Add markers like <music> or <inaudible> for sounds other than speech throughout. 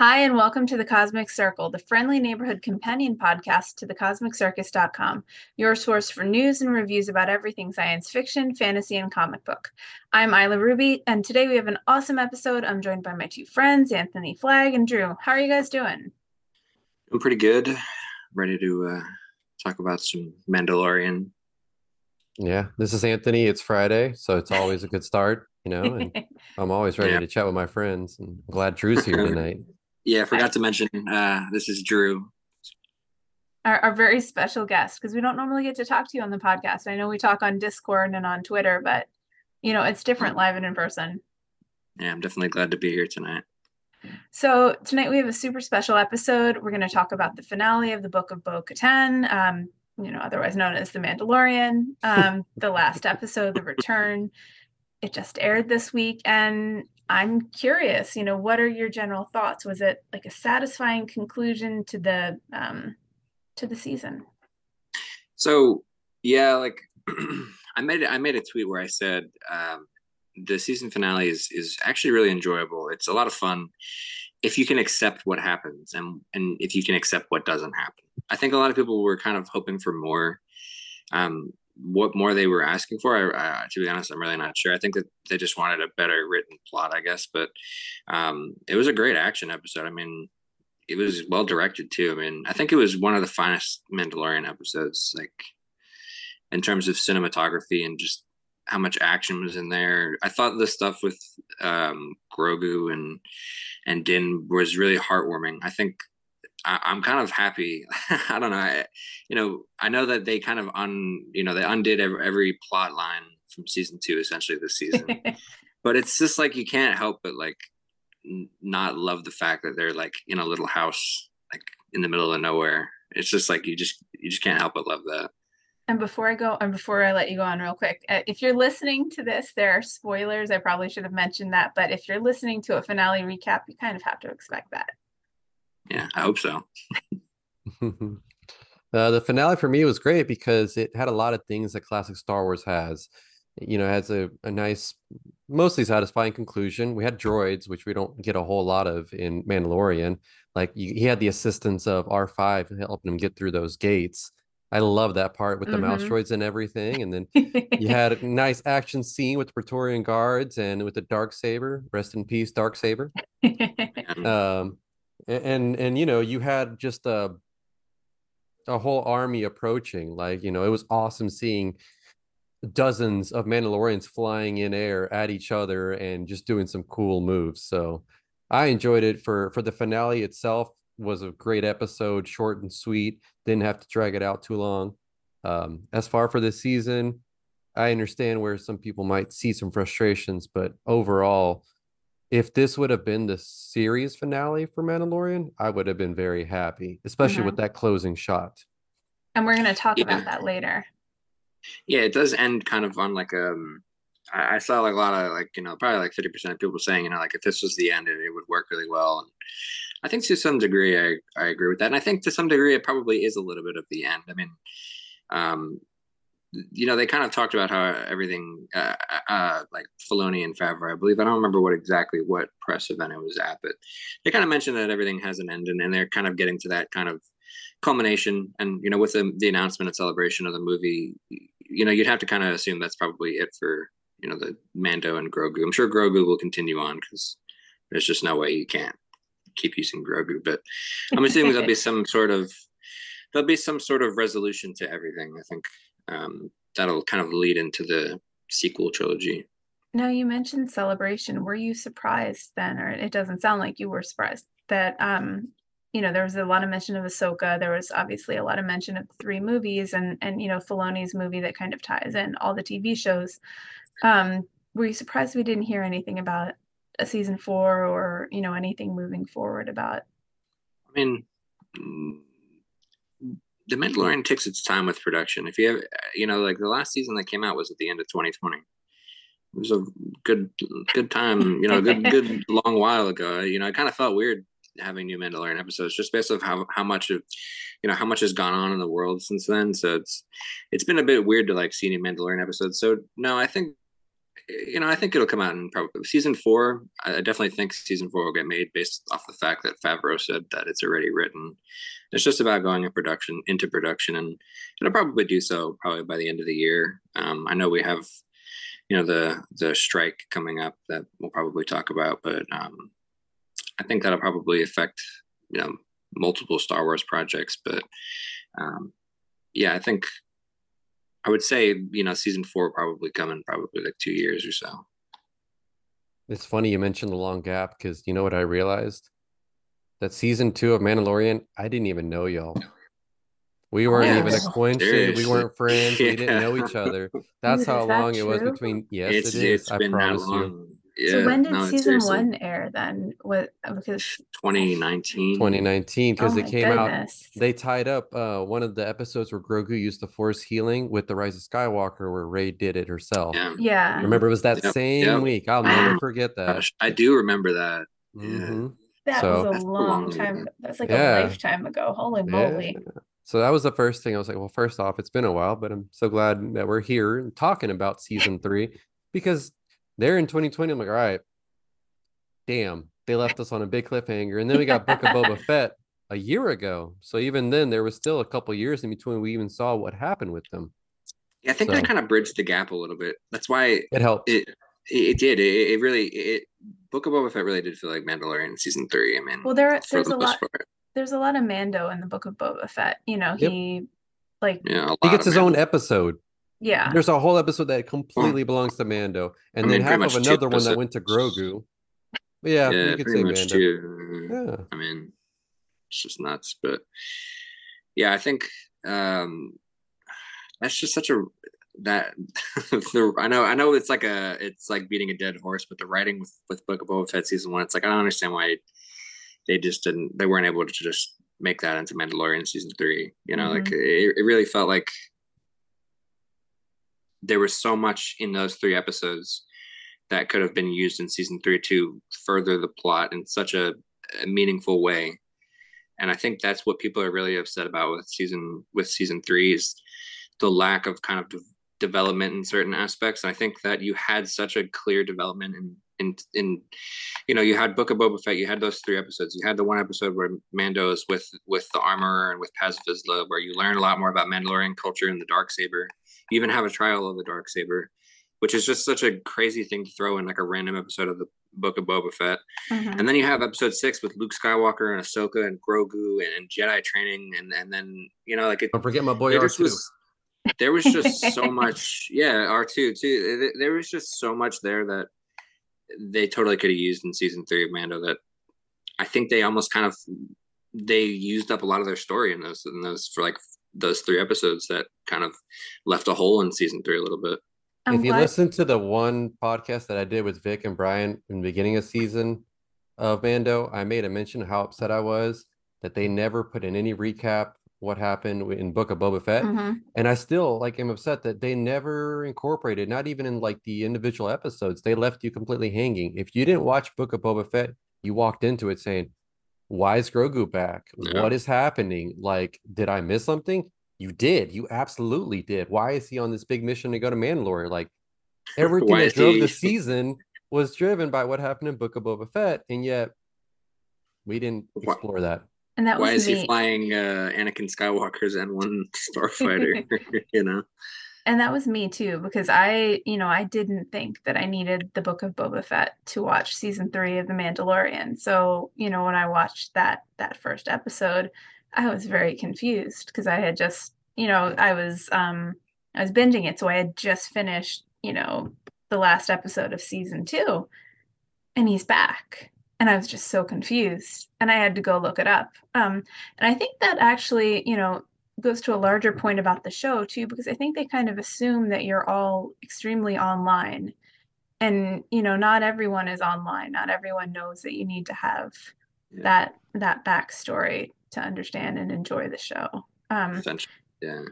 Hi, and welcome to the Cosmic Circle, the friendly neighborhood companion podcast to thecosmiccircus.com, your source for news and reviews about everything science fiction, fantasy, and comic book. I'm Ayla Ruby, and today we have an awesome episode. I'm joined by my two friends, Anthony Flagg and Drew. How are you guys doing? I'm pretty good. Ready to uh, talk about some Mandalorian. Yeah, this is Anthony. It's Friday, so it's always a good start, you know. And <laughs> I'm always ready yeah. to chat with my friends, and I'm glad Drew's here <laughs> tonight. Yeah, I forgot to mention uh, this is Drew. Our, our very special guest, because we don't normally get to talk to you on the podcast. I know we talk on Discord and on Twitter, but you know, it's different live and in person. Yeah, I'm definitely glad to be here tonight. So tonight we have a super special episode. We're going to talk about the finale of the Book of Bo Katan, um, you know, otherwise known as The Mandalorian. Um, the last episode, The Return. It just aired this week, and I'm curious, you know, what are your general thoughts? Was it like a satisfying conclusion to the um to the season? So yeah, like <clears throat> I made I made a tweet where I said um, the season finale is is actually really enjoyable. It's a lot of fun if you can accept what happens and and if you can accept what doesn't happen. I think a lot of people were kind of hoping for more. Um, what more they were asking for. I, to be honest, I'm really not sure. I think that they just wanted a better written plot, I guess. But um, it was a great action episode. I mean, it was well directed too. I mean, I think it was one of the finest Mandalorian episodes, like in terms of cinematography and just how much action was in there. I thought the stuff with um, Grogu and and Din was really heartwarming. I think I, am kind of happy. <laughs> I don't know. I, you know, I know that they kind of un, you know, they undid every, every plot line from season two, essentially this season. <laughs> but it's just like you can't help but like n- not love the fact that they're like in a little house, like in the middle of nowhere. It's just like you just you just can't help but love that. And before I go, and before I let you go on real quick, uh, if you're listening to this, there are spoilers. I probably should have mentioned that, but if you're listening to a finale recap, you kind of have to expect that. Yeah, I hope so. <laughs> uh, the finale for me was great because it had a lot of things that classic Star Wars has. You know, it has a, a nice, mostly satisfying conclusion. We had droids, which we don't get a whole lot of in Mandalorian. Like you, he had the assistance of R5 helping him get through those gates. I love that part with the mm-hmm. mouse droids and everything. And then you <laughs> had a nice action scene with the Praetorian guards and with the dark saber. Rest in peace, dark saber. <laughs> um, and and you know you had just a a whole army approaching like you know it was awesome seeing dozens of mandalorians flying in air at each other and just doing some cool moves. So i enjoyed it for for the finale itself was a great episode short and sweet didn't have to drag it out too long. Um as far for this season i understand where some people might see some frustrations but overall if this would have been the series finale for Mandalorian, I would have been very happy, especially mm-hmm. with that closing shot. And we're going to talk yeah. about that later. Yeah, it does end kind of on like um I saw like a lot of like, you know, probably like 50% of people saying, you know, like if this was the end, it, it would work really well. And I think to some degree, I, I agree with that. And I think to some degree, it probably is a little bit of the end. I mean, um, you know, they kind of talked about how everything, uh, uh, uh, like Filoni and Favreau, I believe. I don't remember what exactly what press event it was at, but they kind of mentioned that everything has an end, and, and they're kind of getting to that kind of culmination. And you know, with the, the announcement and celebration of the movie, you know, you'd have to kind of assume that's probably it for you know the Mando and Grogu. I'm sure Grogu will continue on because there's just no way you can't keep using Grogu. But I'm assuming there'll be <laughs> some sort of there'll be some sort of resolution to everything. I think um, that'll kind of lead into the sequel trilogy. Now you mentioned celebration. Were you surprised then, or it doesn't sound like you were surprised that um, you know there was a lot of mention of Ahsoka. There was obviously a lot of mention of three movies, and and you know Filoni's movie that kind of ties in all the TV shows. Um, were you surprised we didn't hear anything about a season four or you know anything moving forward about? I mean, the Mandalorian takes its time with production. If you have, you know, like the last season that came out was at the end of 2020. It was a good, good time, you know, good, good <laughs> long while ago. You know, I kind of felt weird having new Mandalorian episodes just based off how how much of, you know, how much has gone on in the world since then. So it's it's been a bit weird to like see new Mandalorian episodes. So no, I think you know, I think it'll come out in probably season four. I definitely think season four will get made based off the fact that Favreau said that it's already written. It's just about going in production into production, and it'll probably do so probably by the end of the year. Um, I know we have, you know, the the strike coming up that we'll probably talk about, but um, I think that'll probably affect you know multiple Star Wars projects. But um, yeah, I think I would say, you know, season four probably coming probably like two years or so. It's funny you mentioned the long gap because you know what I realized? That season two of Mandalorian, I didn't even know y'all. We weren't Yeah, even acquainted. We weren't friends. We didn't know each <laughs> other. That's Dude, how is that long it was between. Yes, it's it is. it's I been that promise you. Long. Yeah, so when did no, season seriously one air then? What because 2019. 2019 because oh it my came out. They tied up uh, one of the episodes where Grogu used the Force healing with the Rise of Skywalker, where Rey did it herself. Yeah. yeah. Remember, it was that Yep, same yep. week. I'll Wow. never forget that. Gosh, I do remember that. Yeah. Mhm. That So- was That's a a long long time. That's like Yeah. a lifetime ago. Holy moly. Yeah. So that was the first thing I was like, well, first off, it's been a while, but I'm so glad that we're here talking about season three because they're in 2020. I'm like, all right, damn, they left us on a big cliffhanger. And then we got Book of Boba <laughs> Fett a year ago. So even then, there was still a couple years in between we even saw what happened with them. Yeah, I think So- that kind of bridged the gap a little bit. That's why It helped. it it, it did. It, it really it Book of Boba Fett really did feel like Mandalorian season three. I mean, Well, there there's the a lot part, there's a lot of Mando in the Book of Boba Fett. You know, Yep. he like yeah, he gets of his own episode. Yeah. There's a whole episode that completely belongs to Mando, and I then mean, pretty half of another one that went to. Grogu. But yeah, Yeah, you could say Mando. too. Yeah. I mean, it's just nuts. But yeah, I think um that's just such a that <laughs> the I know I know it's like a it's like beating a dead horse, but the writing with with Book of Boba Fett season one, it's like I don't understand why they just didn't they weren't able to just make that into Mandalorian season three. You know, like it, it really felt like there was so much in those three episodes that could have been used in season three to further the plot in such a, a meaningful way. And i think that's what people are really upset about with season with season three is the lack of kind of de- development in certain aspects. And i think that you had such a clear development in in in you know you had book of boba fett you had those three episodes. You had the one episode where mando is with with the armorer and with paz vizsla where you learn a lot more about mandalorian culture and the dark saber even have a trial of the dark saber which is just such a crazy thing to throw in like a random episode of the Book of Boba Fett. Mhm. And then you have episode six with Luke Skywalker and Ahsoka and Grogu and, and Jedi training, and and then you know like it. Don't forget my boy There R2. was there was just so <laughs> much, yeah, R two too. There- There was just so much there that they totally could have used in season three of Mando. That I think they almost kind of they used up a lot of their story in those in those for like those three episodes that kind of left a hole in season three a little bit. I'm if you glad- listen to the one podcast that I did with Vic and Brian in the beginning of season of Mando, I made a mention how upset I was that they never put in any recap what happened in Book of Boba Fett. Mhm. And I still like am upset that they never incorporated, not even in like the individual episodes, they left you completely hanging. If you didn't watch Book of Boba Fett, you walked into it saying, Why is Grogu back? Yeah. What is happening? Like, did I miss something? You did. You absolutely did. Why is he on this big mission to go to Mandalore? Like <laughs> everything that drove he- the <laughs> season was driven by what happened in Book of Boba Fett, and yet we didn't Why- explore that. and that was Why was is me. he flying uh, Anakin Skywalker's N1 <laughs> starfighter? you know, And that was me too, because I, you know, I didn't think that I needed the Book of Boba Fett to watch season three of The Mandalorian. So, you know, when I watched that that first episode, I was very confused because I had just, you know, I was um I was binging it, so I had just finished, you know, the last episode of season two, and he's back. And I was just so confused. And I had to go look it up. Um, and I think that actually, you know, goes to a larger point about the show too because i think they kind of assume that you're all extremely online and you know not everyone is online not everyone knows that you need to have Yeah. that that backstory to understand and enjoy the show um yeah.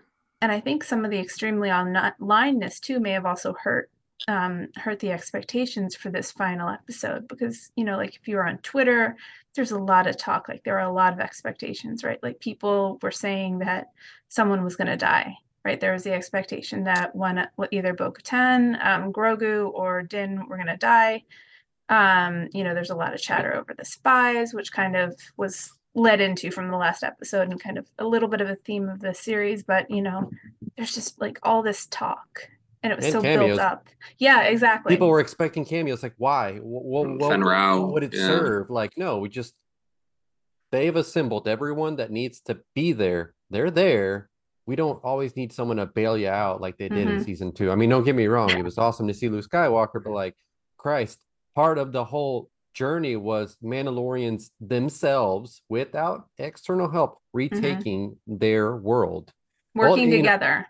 and i think some of the extremely onlineness too may have also hurt um hurt the expectations for this final episode because you know like if you were on twitter there's a lot of talk like there are a lot of expectations right like people were saying that someone was going to die right? There was the expectation that one, either Bo-Katan, um, Grogu, or Din were going to die. Um, you know, there's a lot of chatter over the spies, which kind of was led into from the last episode and kind of a little bit of a theme of the series. But you know, there's just like all this talk and it was and so cameos. built up. Yeah, exactly. People were expecting cameos. Like, why? What, what, what would it yeah. serve? Like, no, we just they've assembled everyone that needs to be there. They're there. We don't always need someone to bail you out like they did mm-hmm. in season two. I mean, don't get me wrong; it was awesome to see Luke Skywalker, but like, Christ, part of the whole journey was Mandalorians themselves, without external help, mm-hmm. retaking mm-hmm. their world, working well, together. Know,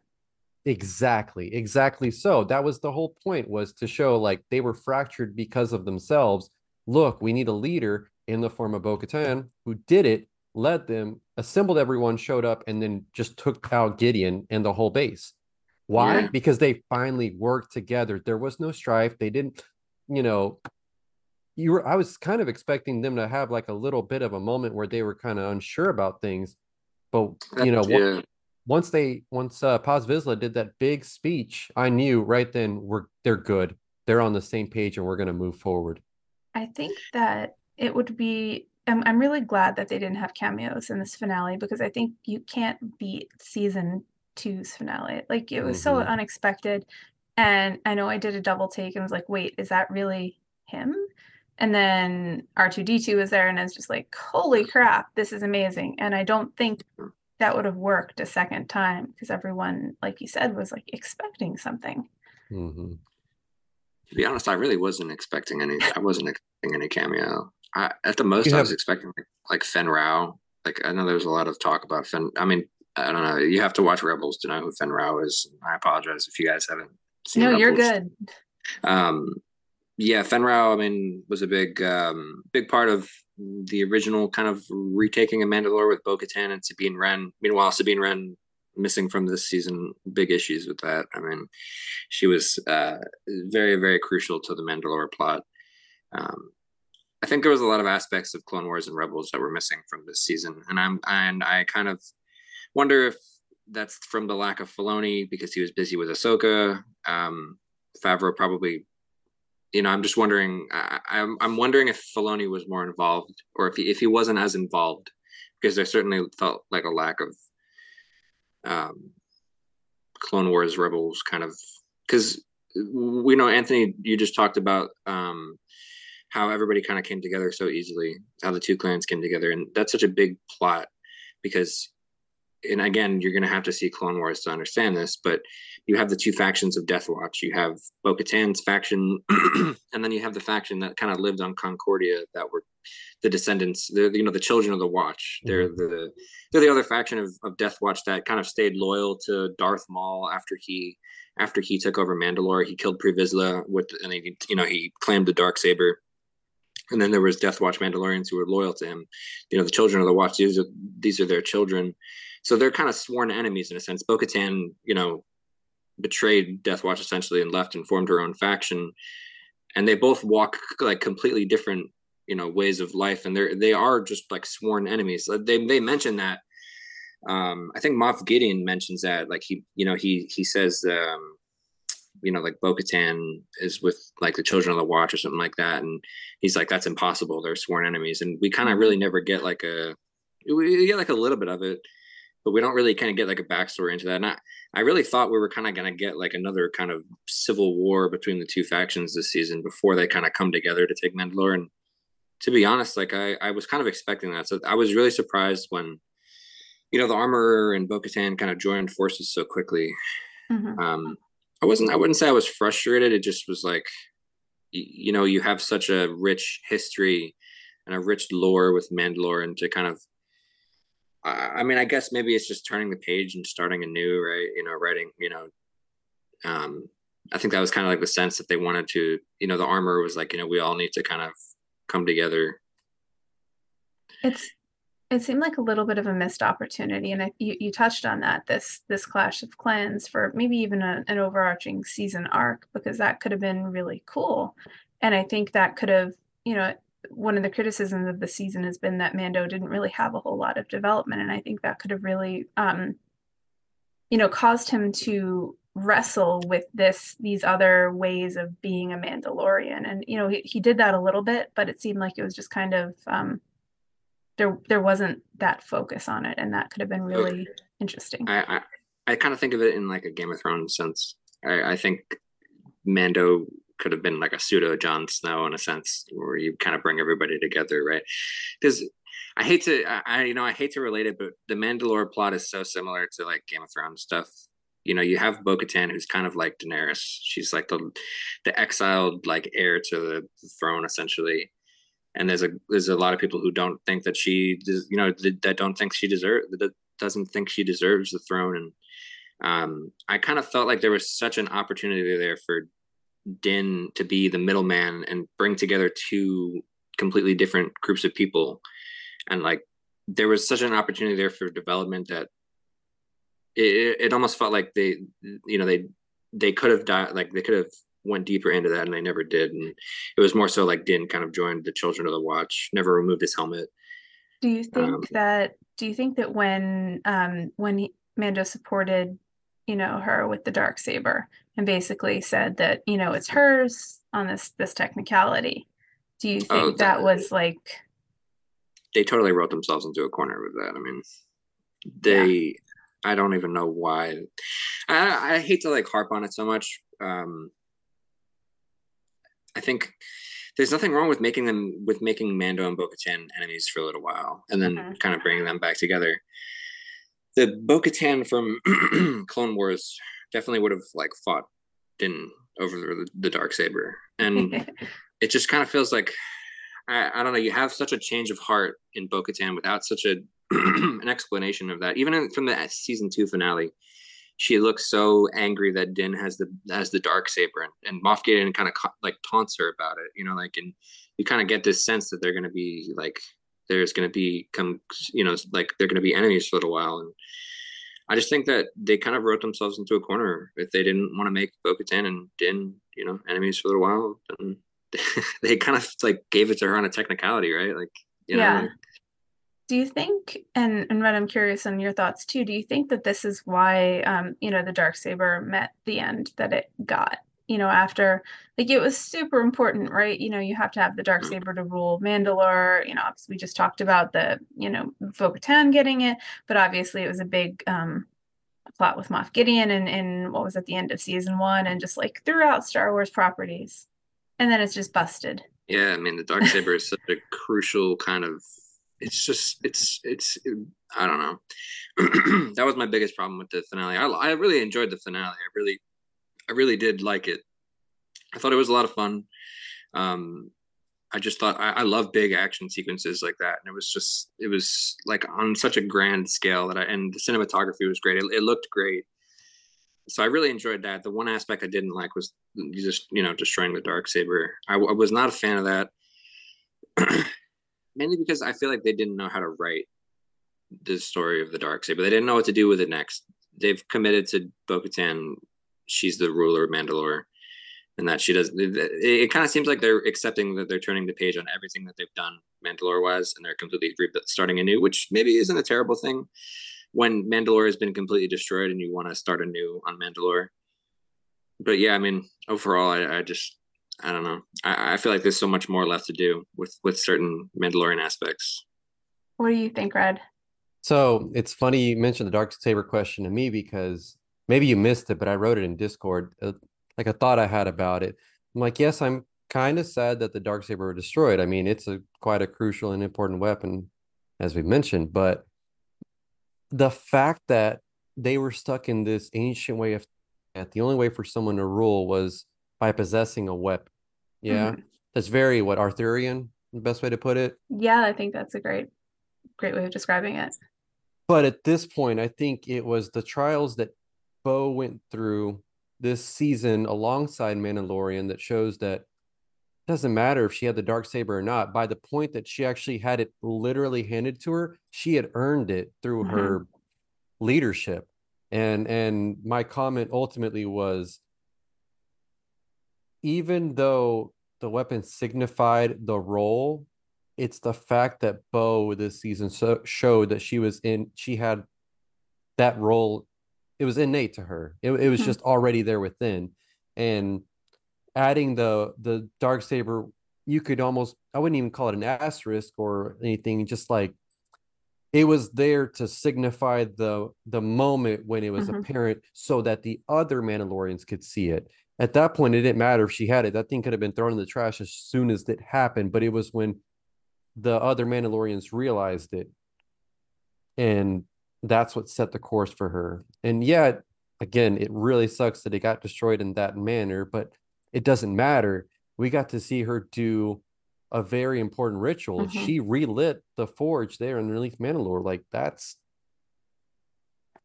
Exactly, exactly. So that was the whole point was to show like they were fractured because of themselves. Look, we need a leader in the form of Bo Katan who did it, led them, assembled everyone, showed up, and then just took out Gideon and the whole base. Why? Yeah. Because they finally worked together. There was no strife. They didn't, you know, you were I was kind of expecting them to have like a little bit of a moment where they were kind of unsure about things. But you know, yeah once they once uh, Paz Vizsla did that big speech, I knew right then we're they're good. They're on the same page, and we're going to move forward. I think that it would be. I'm I'm really glad that they didn't have cameos in this finale because I think you can't beat season two's finale. Like it was mm-hmm. so unexpected, and I know I did a double take and was like, wait, is that really him? And then R2D2 was there, and I was just like, holy crap, this is amazing. And I don't think that would have worked a second time because everyone, like you said, was like expecting something. Mm-hmm. To be honest, I really wasn't expecting any. I wasn't expecting any cameo. I, at the most, you I was expecting like, like Fenn Rau. Like I know there was a lot of talk about Fen. I mean, I don't know. You have to watch Rebels to know who Fenn Rau is. I apologize if you guys haven't seen. No, Rebels. you're good. Um, yeah, Fenn I mean, was a big, um, big part of the original kind of retaking of Mandalore with Bo-Katan and Sabine Wren. Meanwhile, Sabine Wren missing from this season, big issues with that. I mean, she was uh, very, very crucial to the Mandalore plot. Um, I think there was a lot of aspects of Clone Wars and Rebels that were missing from this season, and I'm and I kind of wonder if that's from the lack of Filoni because he was busy with Ahsoka. Um, Favreau probably you know, I'm just wondering. I, am I'm, I'm wondering if Filoni was more involved, or if he if he wasn't as involved, because there certainly felt like a lack of um, Clone Wars Rebels kind of because we know Anthony. You just talked about um, how everybody kind of came together so easily, how the two clans came together, and that's such a big plot because and again, you're going to have to see Clone Wars to understand this, but you have the two factions of Death Watch. You have Bo Katan's faction, <clears throat> and then you have the faction that kind of lived on Concordia that were the descendants, they're, you know, the children of the Watch. They're mm-hmm. the they're the other faction of, of Death Watch that kind of stayed loyal to Darth Maul after he after he took over Mandalore. He killed Pre Vizsla with, and he, you know, he claimed the dark saber and then there was Death Watch Mandalorians who were loyal to him. You know, the children of the Watch; these are these are their children, so they're kind of sworn enemies in a sense. Bo-Katan, you know, betrayed Death Watch essentially and left and formed her own faction, and they both walk like completely different, you know, ways of life, and they're they are just like sworn enemies. They they mention that. Um, I think Moff Gideon mentions that, like he, you know, he he says, um, you know, like Bo-Katan is with like the Children of the Watch or something like that, and he's like, that's impossible. They're sworn enemies, and we kind of really never get like a we get like a little bit of it but we don't really kind of get like a backstory into that. And I, I really thought we were kind of going to get like another kind of civil war between the two factions this season before they kind of come together to take Mandalore. And to be honest, like I, I was kind of expecting that. So I was really surprised when, you know, the armorer and Bo-Katan kind of joined forces so quickly. Mm-hmm. Um, I wasn't, I wouldn't say I was frustrated. It just was like, you, you know, you have such a rich history and a rich lore with Mandalore and to kind of I mean, I guess maybe it's just turning the page and starting anew, right? You know, writing, you know, um, I think that was kind of like the sense that they wanted to, you know, the armor was like, you know, we all need to kind of come together. It's, it seemed like a little bit of a missed opportunity, and I, you, you touched on that this this clash of clans for maybe even a, an overarching season arc because that could have been really cool, and I think that could have you know one of the criticisms of the season has been that Mando didn't really have a whole lot of development, and I think that could have really um, you know, caused him to wrestle with this these other ways of being a Mandalorian. And you know, he, he did that a little bit, but it seemed like it was just kind of um there there wasn't that focus on it, and that could have been really okay. interesting. I, I I kind of think of it in like a Game of Thrones sense. I, I think Mando could have been like a pseudo Jon Snow in a sense, where you kind of bring everybody together, right? Because I hate to, I you know, I hate to relate it, but the Mandalore plot is so similar to like Game of Thrones stuff. You know, you have Bo-Katan, who's kind of like Daenerys. She's like the the exiled like heir to the throne, essentially. And there's a there's a lot of people who don't think that she, you know, that don't think she deserves that doesn't think she deserves the throne. And um, I kind of felt like there was such an opportunity there for Din to be the middleman and bring together two completely different groups of people. And like there was such an opportunity there for development that it, it almost felt like they, you know, they, they could have died, like they could have went deeper into that and they never did. And it was more so like Din kind of joined the Children of the Watch, never removed his helmet. Do you think um, that, do you think that when, um, when he, Mando supported you know her with the dark saber and basically said that you know it's hers on this this technicality. Do you oh, think oh, that, that was like they totally wrote themselves into a corner with that. I mean they yeah. i don't even know why. I, I hate to like harp on it so much. Um i think there's nothing wrong with making them with making Mando and Bo-Katan enemies for a little while and then mm-hmm. kind of bringing them back together the Bo-Katan from <clears throat> Clone Wars definitely would have like fought Din over the, the dark saber, and <laughs> it just kind of feels like I, I, don't know. You have such a change of heart in Bo-Katan without such a <clears throat> an explanation of that. Even in, from the season two finale, she looks so angry that Din has the has the dark saber, and, and Moff Gideon kind of like taunts her about it. You know, like and you kind of get this sense that they're going to be like there's going to be come you know like they're going to be enemies for a little while. And i just think that they kind of wrote themselves into a corner. If they didn't want to make bo-katan and din you know enemies for a little while then <laughs> they kind of like gave it to her on a technicality right? Like yeah. know, do you think and and Red, i'm curious on your thoughts too do you think that this is why um you know the dark saber met the end that it got you know, after like it was super important, right? You know, you have to have the dark saber to rule Mandalore. You know, obviously we just talked about the, you know, Bo-Katan getting it, but obviously it was a big um plot with Moff Gideon and in what was at the end of season one and just like throughout Star Wars properties. And then it's just busted. Yeah, I mean the dark <laughs> saber is such a crucial kind of it's just it's it's I don't know. <clears throat> that was my biggest problem with the finale. I I really enjoyed the finale. I really I really did like it. I thought it was a lot of fun. Um, I just thought I, I, love big action sequences like that, and it was just it was like on such a grand scale that I and the cinematography was great. It, it looked great, so I really enjoyed that. The one aspect I didn't like was just you know destroying the dark saber. I, I was not a fan of that, <clears throat> mainly because I feel like they didn't know how to write the story of the dark saber. They didn't know what to do with it next. They've committed to Bo-Katan she's the ruler of Mandalore, and that she does. It, it kind of seems like they're accepting that they're turning the page on everything that they've done Mandalore wise, and they're completely starting anew, which maybe isn't a terrible thing when Mandalore has been completely destroyed and you want to start anew on Mandalore. But yeah, I mean, overall, I, I just I don't know. I, I feel like there's so much more left to do with with certain Mandalorian aspects. What do you think, Red? So it's funny you mentioned the dark saber question to me because maybe you missed it, but I wrote it in Discord, uh, like a thought I had about it. I'm like, yes, I'm kind of sad that the dark saber were destroyed. I mean, it's a quite a crucial and important weapon, as we mentioned, but the fact that they were stuck in this ancient way of that the only way for someone to rule was by possessing a weapon. Yeah. Mm-hmm. That's very what Arthurian, the best way to put it. Yeah, I think that's a great great way of describing it. But at this point, I think it was the trials that Bo went through this season alongside Mandalorian that shows that it doesn't matter if she had the dark saber or not. By the point that she actually had it literally handed to her, she had earned it through mm-hmm. her leadership. And and my comment ultimately was even though the weapon signified the role, it's the fact that Bo this season so, showed that she was in she had that role it was innate to her. It, it was mm-hmm. just already there within. And adding the the dark saber, you could almost I wouldn't even call it an asterisk or anything, just like it was there to signify the the moment when it was mm-hmm. apparent so that the other Mandalorians could see it. At that point, it didn't matter if she had it. That thing could have been thrown in the trash as soon as it happened, but it was when the other Mandalorians realized it. And that's what set the course for her. And yet, again, it really sucks that it got destroyed in that manner, but it doesn't matter. We got to see her do a very important ritual. Mm-hmm. She relit the forge there in Relief Mandalore. Like that's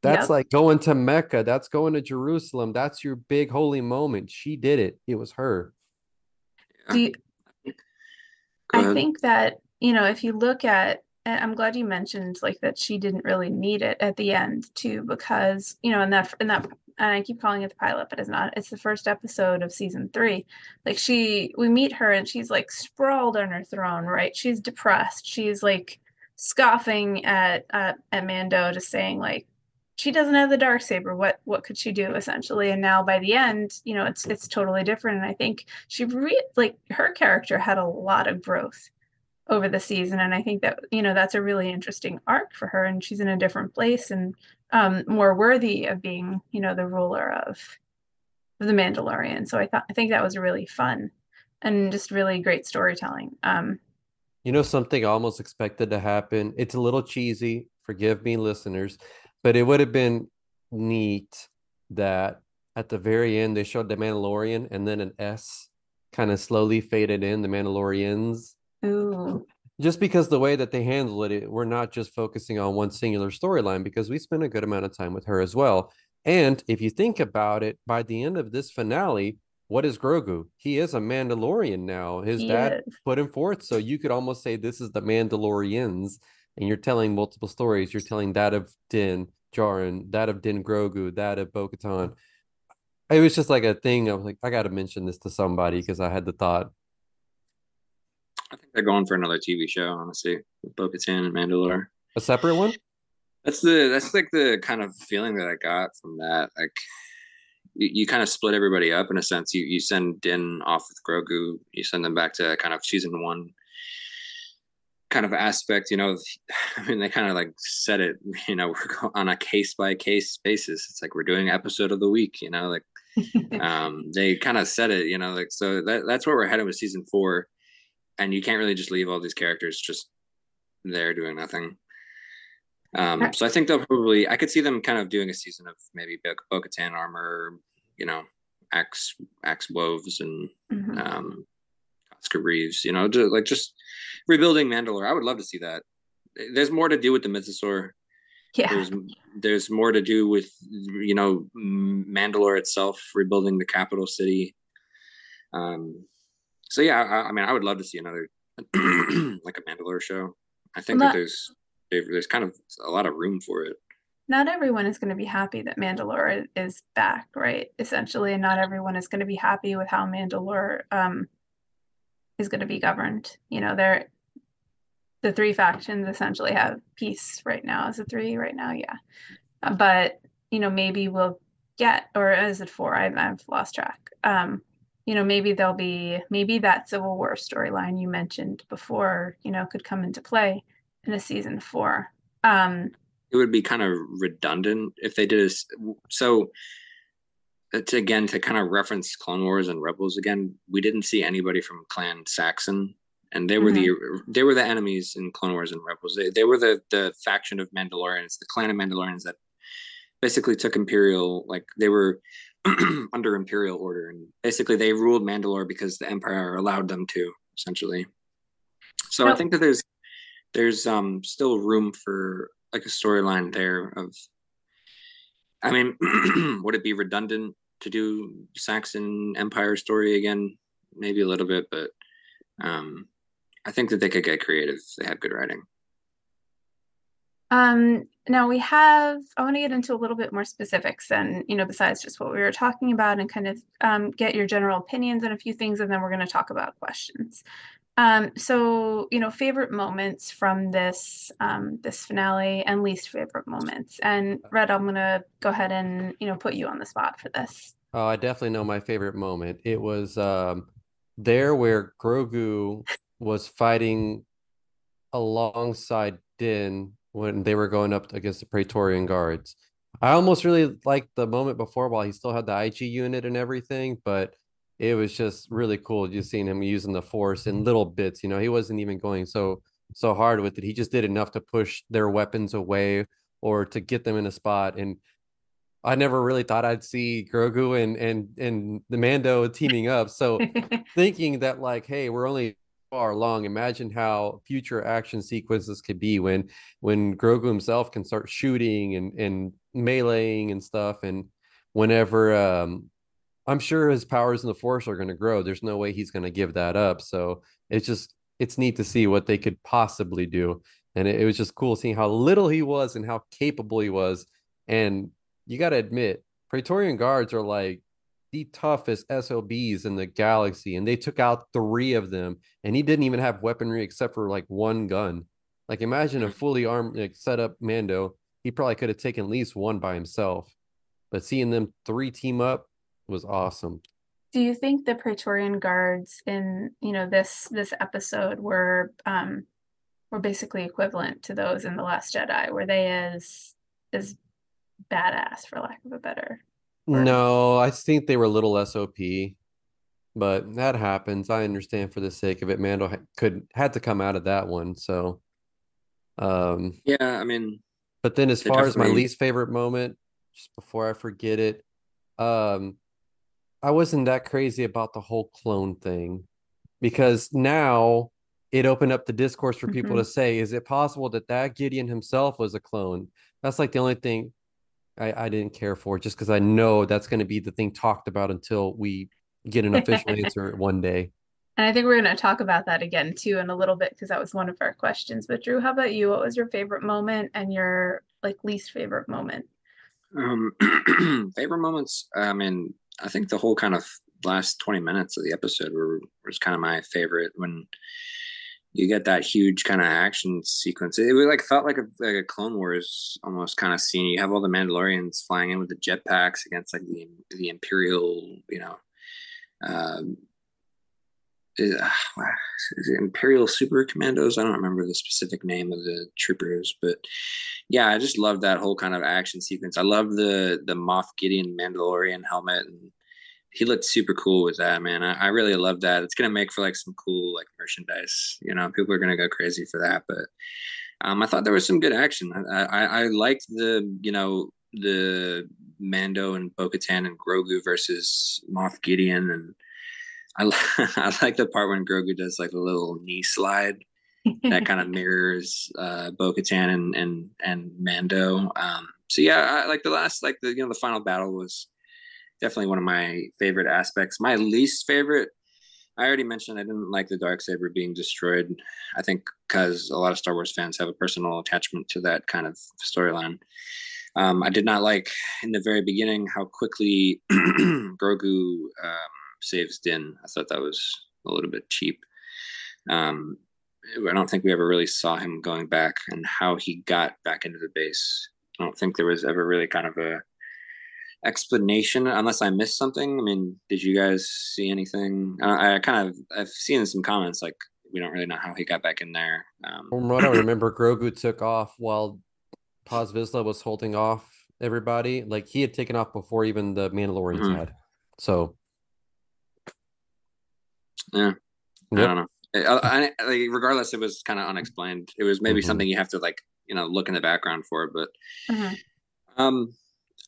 that's yep. like going to Mecca. That's going to Jerusalem. That's your big holy moment. She did it. It was her. You, I think that, you know, if you look at I'm glad you mentioned like that she didn't really need it at the end too, because you know, in that in that and I keep calling it the pilot, but it's not. It's the first episode of season three. Like she, we meet her and she's like sprawled on her throne, right? She's depressed. She's like scoffing at at Mando, just saying like she doesn't have the dark saber. What what could she do essentially? And now by the end, you know, it's it's totally different. And I think she re- like her character had a lot of growth over the season and i think that you know that's a really interesting arc for her and she's in a different place and um, more worthy of being, you know, the ruler of, the Mandalorian. So I thought I think that was really fun and just really great storytelling. Um, you know, something I almost expected to happen. It's a little cheesy. Forgive me, listeners, but it would have been neat that at the very end they showed the Mandalorian and then an S kind of slowly faded in the Mandalorians. Ooh just because the way that they handle it, we're not just focusing on one singular storyline because we spend a good amount of time with her as well. And if you think about it, by the end of this finale, what is Grogu? He is a Mandalorian now. His he dad is. put him forth. So you could almost say this is the Mandalorians, and you're telling multiple stories. You're telling that of Din Djarin, that of Din Grogu, that of Bo Katan. It was just like a thing. I was like, I got to mention this to somebody because I had the thought I think they're going for another TV show, honestly, with Bo Katan and Mandalore. A separate one? That's the that's like the kind of feeling that I got from that. Like you, you kind of split everybody up in a sense. You you send Din off with Grogu, you send them back to kind of season one kind of aspect, you know. <sighs> I mean, they kind of like said it, <laughs> you know, we're on a case by case basis. It's like we're doing episode of the week, you know, like <laughs> um they kind of said it, you know, like so that that's where we're headed with season four and you can't really just leave all these characters just there doing nothing. Um, so I think they'll probably I could see them kind of doing a season of maybe Bo Katan armor, you know, axe axe woves and mm-hmm. um Koska Reeves, you know, just, like just rebuilding Mandalore. I would love to see that. There's more to do with the Mythosaur. Yeah. There's there's more to do with you know Mandalore itself rebuilding the capital city. Um, so yeah, I, I, mean, I would love to see another <clears throat> like a Mandalore show. I think that there's there's kind of a lot of room for it. Not everyone is going to be happy that Mandalore is back, right? Essentially, and not everyone is going to be happy with how Mandalore um, is going to be governed. You know, they're the three factions essentially have peace right now. Is it three right now? Yeah, but you know, maybe we'll get, or is it four? I've, I've lost track. Um, you know maybe there'll be maybe that civil war storyline you mentioned before you know could come into play in a season four um it would be kind of redundant if they did this so to again to kind of reference clone wars and rebels again we didn't see anybody from clan saxon and they were mm-hmm. the they were the enemies in clone wars and rebels they, they were the the faction of mandalorians the clan of mandalorians that basically took imperial like they were <clears throat> under imperial order and basically they ruled mandalore because the empire allowed them to essentially. So i think that there's there's um still room for like a storyline there of i mean <clears throat> would it be redundant to do saxon empire story again? Maybe a little bit but um i think that they could get creative if they have good writing um, now we have, I want to get into a little bit more specifics and, you know, besides just what we were talking about and kind of um, get your general opinions on a few things, and then we're going to talk about questions. Um, so you know, favorite moments from this um, this finale and least favorite moments. And Red, I'm gonna go ahead and you know put you on the spot for this. Oh, I definitely know my favorite moment. It was um, there where Grogu was fighting alongside Din when they were going up against the Praetorian guards. I almost really liked the moment before while he still had the IG unit and everything, but it was just really cool just seeing him using the force in little bits. You know, he wasn't even going so so hard with it. He just did enough to push their weapons away or to get them in a spot. And I never really thought I'd see Grogu and and and the Mando teaming up. So <laughs> thinking that like, hey, we're only far along. Imagine how future action sequences could be when when Grogu himself can start shooting and and meleeing and stuff. And whenever um I'm sure his powers in the force are going to grow. There's no way he's going to give that up. So it's just it's neat to see what they could possibly do. And it, it was just cool seeing how little he was and how capable he was. And you got to admit, Praetorian guards are like the toughest SOBs in the galaxy, and they took out three of them, and he didn't even have weaponry except for like one gun. Like imagine a fully armed, like set up Mando, he probably could have taken at least one by himself. But seeing them three team up was awesome. Do you think the Praetorian guards in you know this this episode were um were basically equivalent to those in the Last Jedi? Were they as as badass, for lack of a better. Word. No, I think they were a little SOP, but that happens. I understand for the sake of it. Mando could had to come out of that one, so. Um. Yeah, I mean. But then, as far as my least favorite moment, just before I forget it, um, I wasn't that crazy about the whole clone thing because now it opened up the discourse for people mm-hmm. to say, is it possible that that Gideon himself was a clone? That's like the only thing I, I didn't care for just because I know that's going to be the thing talked about until we get an official <laughs> answer one day. And I think we're going to talk about that again too in a little bit because that was one of our questions. But Drew, how about you? What was your favorite moment and your like least favorite moment? Um, <clears throat> favorite moments. I mean, I think the whole kind of last twenty minutes of the episode were was kind of my favorite when you get that huge kind of action sequence. It, it like felt like a like a Clone Wars almost kind of scene. You have all the Mandalorians flying in with the jetpacks against like the the Imperial, you know, um, is, uh, is Imperial Super Commandos? I don't remember the specific name of the troopers, but yeah, I just love that whole kind of action sequence. I love the the Moff Gideon Mandalorian helmet and he looked super cool with that, man. I, I really love that. It's gonna make for like some cool like merchandise. You know, people are gonna go crazy for that. But um, I thought there was some good action. I, I, I liked the you know the Mando and Bo-Katan and Grogu versus Moff Gideon, and I <laughs> I like the part when Grogu does like a little knee slide that <laughs> kind of mirrors uh, Bo-Katan and and and Mando. Um, so yeah, I, like the last like the you know the final battle was definitely one of my favorite aspects. My least favorite, I already mentioned I didn't like the dark saber being destroyed. I think because a lot of Star Wars fans have a personal attachment to that kind of storyline. Um, I did not like in the very beginning how quickly <clears throat> Grogu um, saves Din. I thought that was a little bit cheap. Um, I don't think we ever really saw him going back and how he got back into the base. I don't think there was ever really kind of a explanation unless I missed something. I mean, did you guys see anything? I, I kind of I've seen some comments like we don't really know how he got back in there. Um, From what I remember, Grogu took off while Paz Vizsla was holding off everybody. Like he had taken off before even the Mandalorians mm-hmm. had. So yeah, yep. I don't know. I, I, like, regardless, it was kind of unexplained. It was maybe mm-hmm. something you have to like you know look in the background for, but mm-hmm. um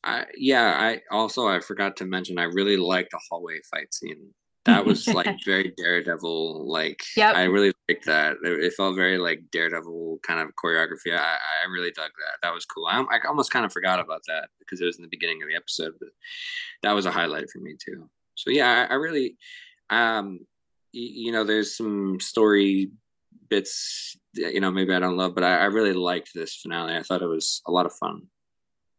I, yeah, I also I forgot to mention I really liked the hallway fight scene. That <laughs> was like very Daredevil. Like yep. I really liked that. It, it, felt very like Daredevil kind of choreography. I, I really dug that. That was cool. I, I almost kind of forgot about that because it was in the beginning of the episode, but that was a highlight for me too. So yeah, I, I really, um, you, you know, there's some story bits you know maybe I don't love, but I, I really liked this finale. I thought it was a lot of fun.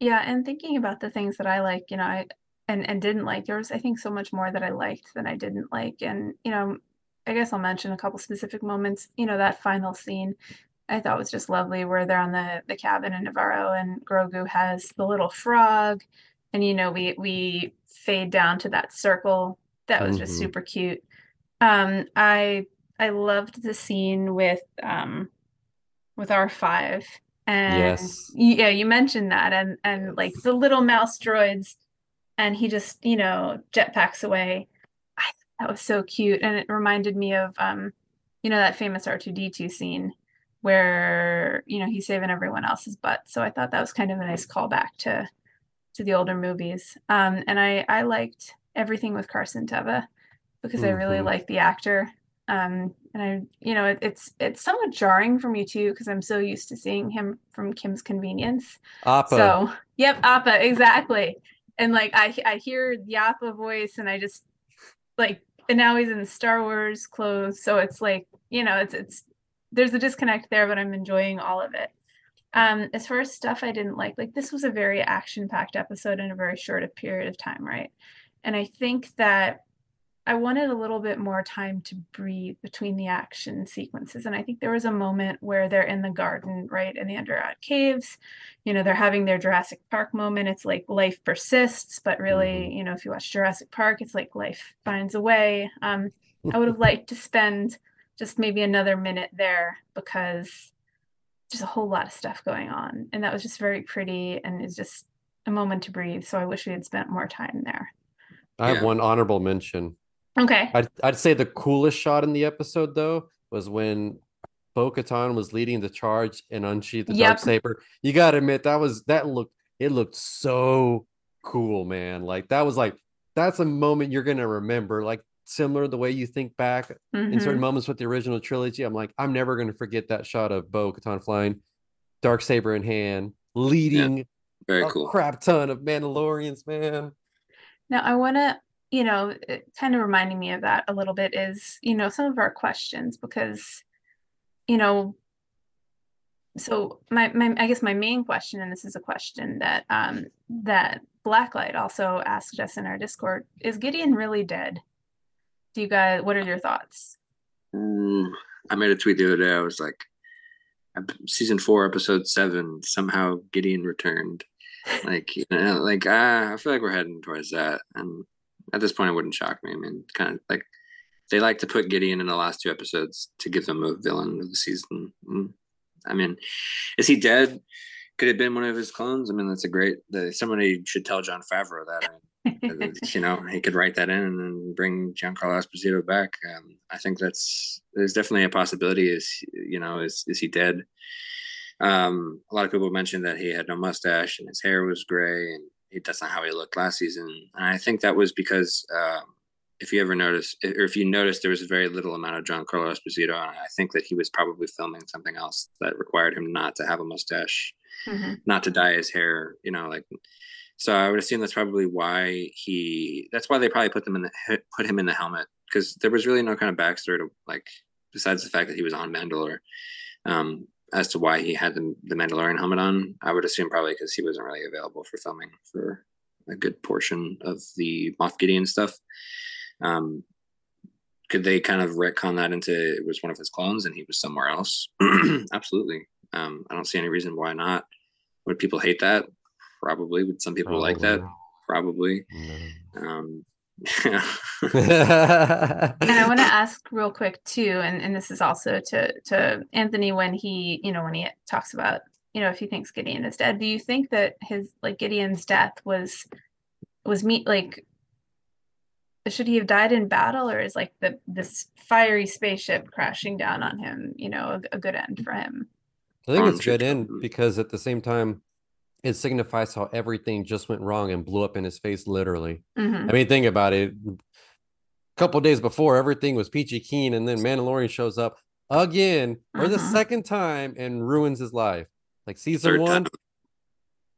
Yeah, and thinking about the things that I like, you know, I and and didn't like, there was I think so much more that I liked than I didn't like. And, you know, I guess I'll mention a couple specific moments. You know, that final scene I thought was just lovely where they're on the the cabin in Nevarro, and Grogu has the little frog and you know we we fade down to that circle. That was just Mhm. super cute. Um I I loved the scene with um with R5 and Yes. yeah, you mentioned that and and like the little mouse droids and he just, you know, jetpacks away. I that was so cute and it reminded me of um you know that famous R2D2 scene where, you know, he's saving everyone else's butt. So I thought that was kind of a nice callback to to the older movies. Um and I I liked everything with Carson Teva because I really Mhm. like the actor. Um, and I, you know, it, it's it's somewhat jarring for me too because I'm so used to seeing him from Kim's Convenience. Appa. So, yep, Appa, exactly. And like I I hear the Appa voice and I just like and now he's in Star Wars clothes, so it's like, you know, it's it's there's a disconnect there, but I'm enjoying all of it. Um, as far as stuff I didn't like, like this was a very action-packed episode in a very short a period of time, right? And I think that I wanted a little bit more time to breathe between the action sequences. And I think there was a moment where they're in the garden, right, in the underground caves. You know, they're having their Jurassic Park moment. It's like life persists, but really, you know, if you watch Jurassic Park, it's like life finds a way. Um, I would have liked to spend just maybe another minute there because there's a whole lot of stuff going on. And that was just very pretty and is just a moment to breathe. So I wish we had spent more time there. I have Yeah. one honorable mention. Okay. I'd I'd say the coolest shot in the episode though was when Bo Katan was leading the charge and unsheathed the Yep. dark saber. You gotta admit that was that looked it looked so cool, man. Like that was like that's a moment you're gonna remember. Like similar the way you think back in certain Mhm. moments with the original trilogy. I'm like, I'm never gonna forget that shot of Bo Katan flying, dark saber in hand, leading Very a cool. crap ton of Mandalorians, man. Now, I want to, you know, kind of reminding me of that a little bit is, you know, some of our questions because, you know, so my, my I guess my main question, and this is a question that um that Blacklight also asked us in our Discord, is Gideon really dead? Do you guys, what are your thoughts? I made a tweet the other day. I was like, season four, episode seven. Somehow Gideon returned. <laughs> Like, you know, like ah, I feel like we're heading towards that. And at this point, it wouldn't shock me. I mean, kind of like they like to put Gideon in the last two episodes to give them a villain of the season. Mm. I mean, is he dead? Could it have been one of his clones? I mean, that's a great. Somebody should tell Jon Favreau that. You know, he could write that in and bring Giancarlo Esposito back. Um, I think that's there's definitely a possibility. Is you know, is is he dead? Um, a lot of people mentioned that he had no mustache and his hair was gray, and he, that's not how he looked last season. And I think that was because um, if you ever noticed, or if you noticed, there was a very little amount of Giancarlo Esposito, and I think that he was probably filming something else that required him not to have a mustache Mhm. not to dye his hair, you know, like so I would assume that's probably why he that's why they probably put them in the put him in the helmet because there was really no kind of backstory to like besides the fact that he was on Mandalore um as to why he had the, the Mandalorian helmet on. I would assume probably because he wasn't really available for filming for a good portion of the Moff Gideon stuff. Um could they kind of retcon that into it was one of his clones and he was somewhere else? <clears throat> Absolutely. Um, I don't see any reason why not. Would people hate that? Probably. Would some people like that? Probably. Um, yeah. <laughs> And I want to <laughs> ask real quick too, and, and this is also to to Anthony when he, you know, when he talks about, you know, if he thinks Gideon is dead, do you think that his like Gideon's death was was meet like should he have died in battle or is like the this fiery spaceship crashing down on him, you know, a, a good end for him? I think it's Um, a good end because at the same time, it signifies how everything just went wrong and blew up in his face, literally. Mhm. I mean, think about it. A couple days before, everything was peachy keen, and then Mandalorian shows up again for the Mhm. second time and ruins his life. Like season Third one, time.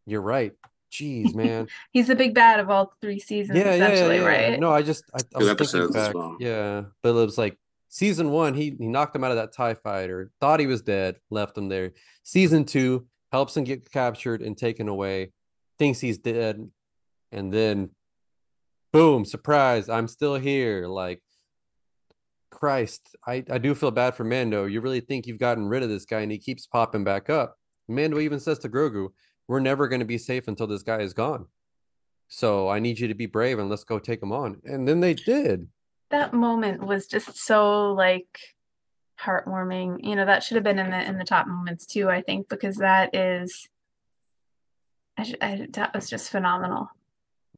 you're right. Jeez, man. <laughs> He's the big bad of all three seasons, yeah, yeah, yeah, yeah. right? No, I just I, I was thinking episodes back. well. Yeah, but it was like season one, he he knocked him out of that Tie Fighter, thought he was dead, left him there. Season two helps him get captured and taken away, thinks he's dead, and then boom, surprise, I'm still here. Like Christ, I, I do feel bad for Mando. You really think you've gotten rid of this guy and he keeps popping back up. Mando even says to Grogu, We're never going to be safe until this guy is gone. So I need you to be brave and let's go take him on. And then they did. That moment was just so like heartwarming. You know, that should have been in the in the top moments too, I think, because that is I, I that was just phenomenal.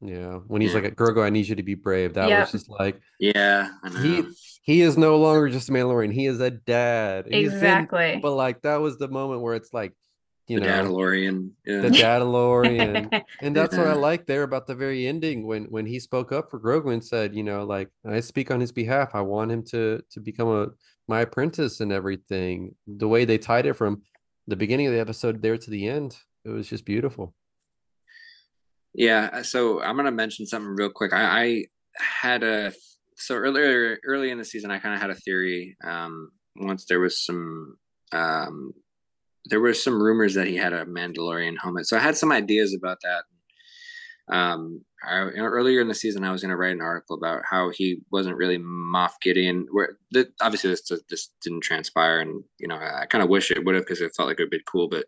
Yeah, when he's yeah. like, "Grogu, I need you to be brave." That yep. was just like, yeah, he he is no longer just a Mandalorian. He is a dad. Exactly. but like that was the moment where it's like, you the know, Dadalorian, yeah. the Dadalorian, <laughs> and that's what I like there about the very ending when when he spoke up for Grogu and said, you know, like I speak on his behalf. I want him to to become a my apprentice and everything. The way they tied it from the beginning of the episode there to the end, it was just beautiful. Yeah, uh, so I'm gonna mention something real quick. I, I had a so earlier early in the season, I kind of had a theory. Um, once there was some um, there were some rumors that he had a Mandalorian helmet, so I had some ideas about that. Um, I, you know, earlier in the season, I was going to write an article about how he wasn't really Moff Gideon. Where the, obviously this this didn't transpire, and you know I, I kind of wish it would have because it felt like it would be cool. But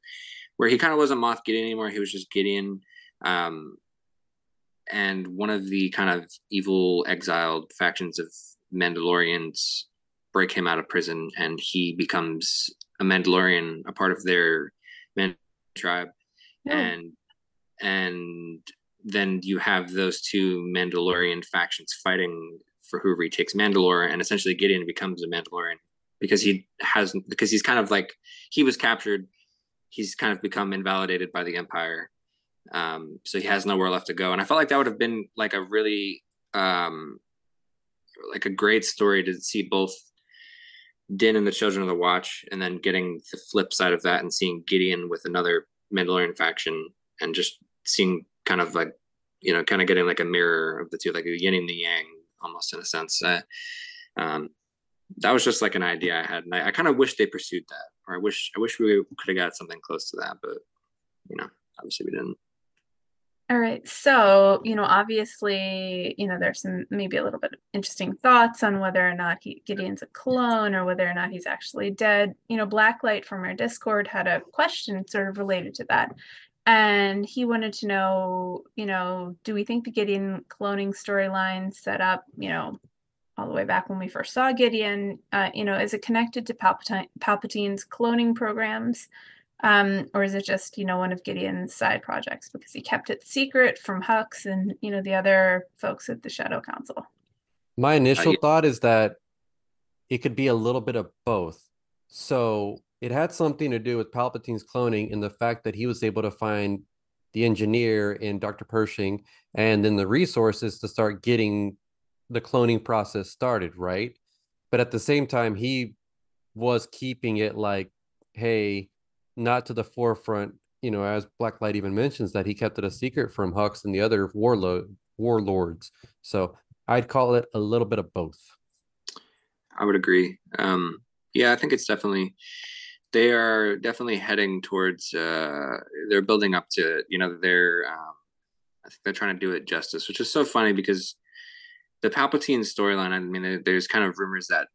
where he kind of wasn't Moff Gideon anymore, he was just Gideon. Um, and one of the kind of evil exiled factions of Mandalorians break him out of prison, and he becomes a Mandalorian, a part of their man tribe, and and then you have those two Mandalorian factions fighting for who retakes Mandalore, and essentially Gideon becomes a Mandalorian because he has because he's kind of like he was captured, he's kind of become invalidated by the Empire, um, so he has nowhere left to go. And I felt like that would have been like a really um, like a great story to see both Din and the Children of the Watch, and then getting the flip side of that and seeing Gideon with another Mandalorian faction, and just seeing kind of like you know, kind of getting like a mirror of the two, like a yin and the yang, almost in a sense. Uh, um, that was just like an idea I had, and I, I kind of wish they pursued that, or I wish I wish we could have got something close to that, but you know, obviously we didn't. All right. So, you know, obviously, you know, there's some maybe a little bit of interesting thoughts on whether or not he, Gideon's a clone or whether or not he's actually dead. You know, Blacklight from our Discord had a question sort of related to that. And he wanted to know, you know, do we think the Gideon cloning storyline set up, you know, all the way back when we first saw Gideon, uh, you know, is it connected to Palpatine, Palpatine's cloning programs? Um, or is it just, you know, one of Gideon's side projects because he kept it secret from Hux and, you know, the other folks at the Shadow Council? My initial uh, thought is that it could be a little bit of both. So it had something to do with Palpatine's cloning and the fact that he was able to find the engineer in Dr. Pershing and then the resources to start getting the cloning process started, right? But at the same time, he was keeping it like, hey, not to the forefront. You know, as Blacklight even mentions that he kept it a secret from Hux and the other warlord warlords. So I'd call it a little bit of both. I would agree. Um, yeah, I think it's definitely they are definitely heading towards. Uh, they're building up to you know they're. Um, I think they're trying to do it justice, which is so funny because the Palpatine storyline. I mean, there's kind of rumors that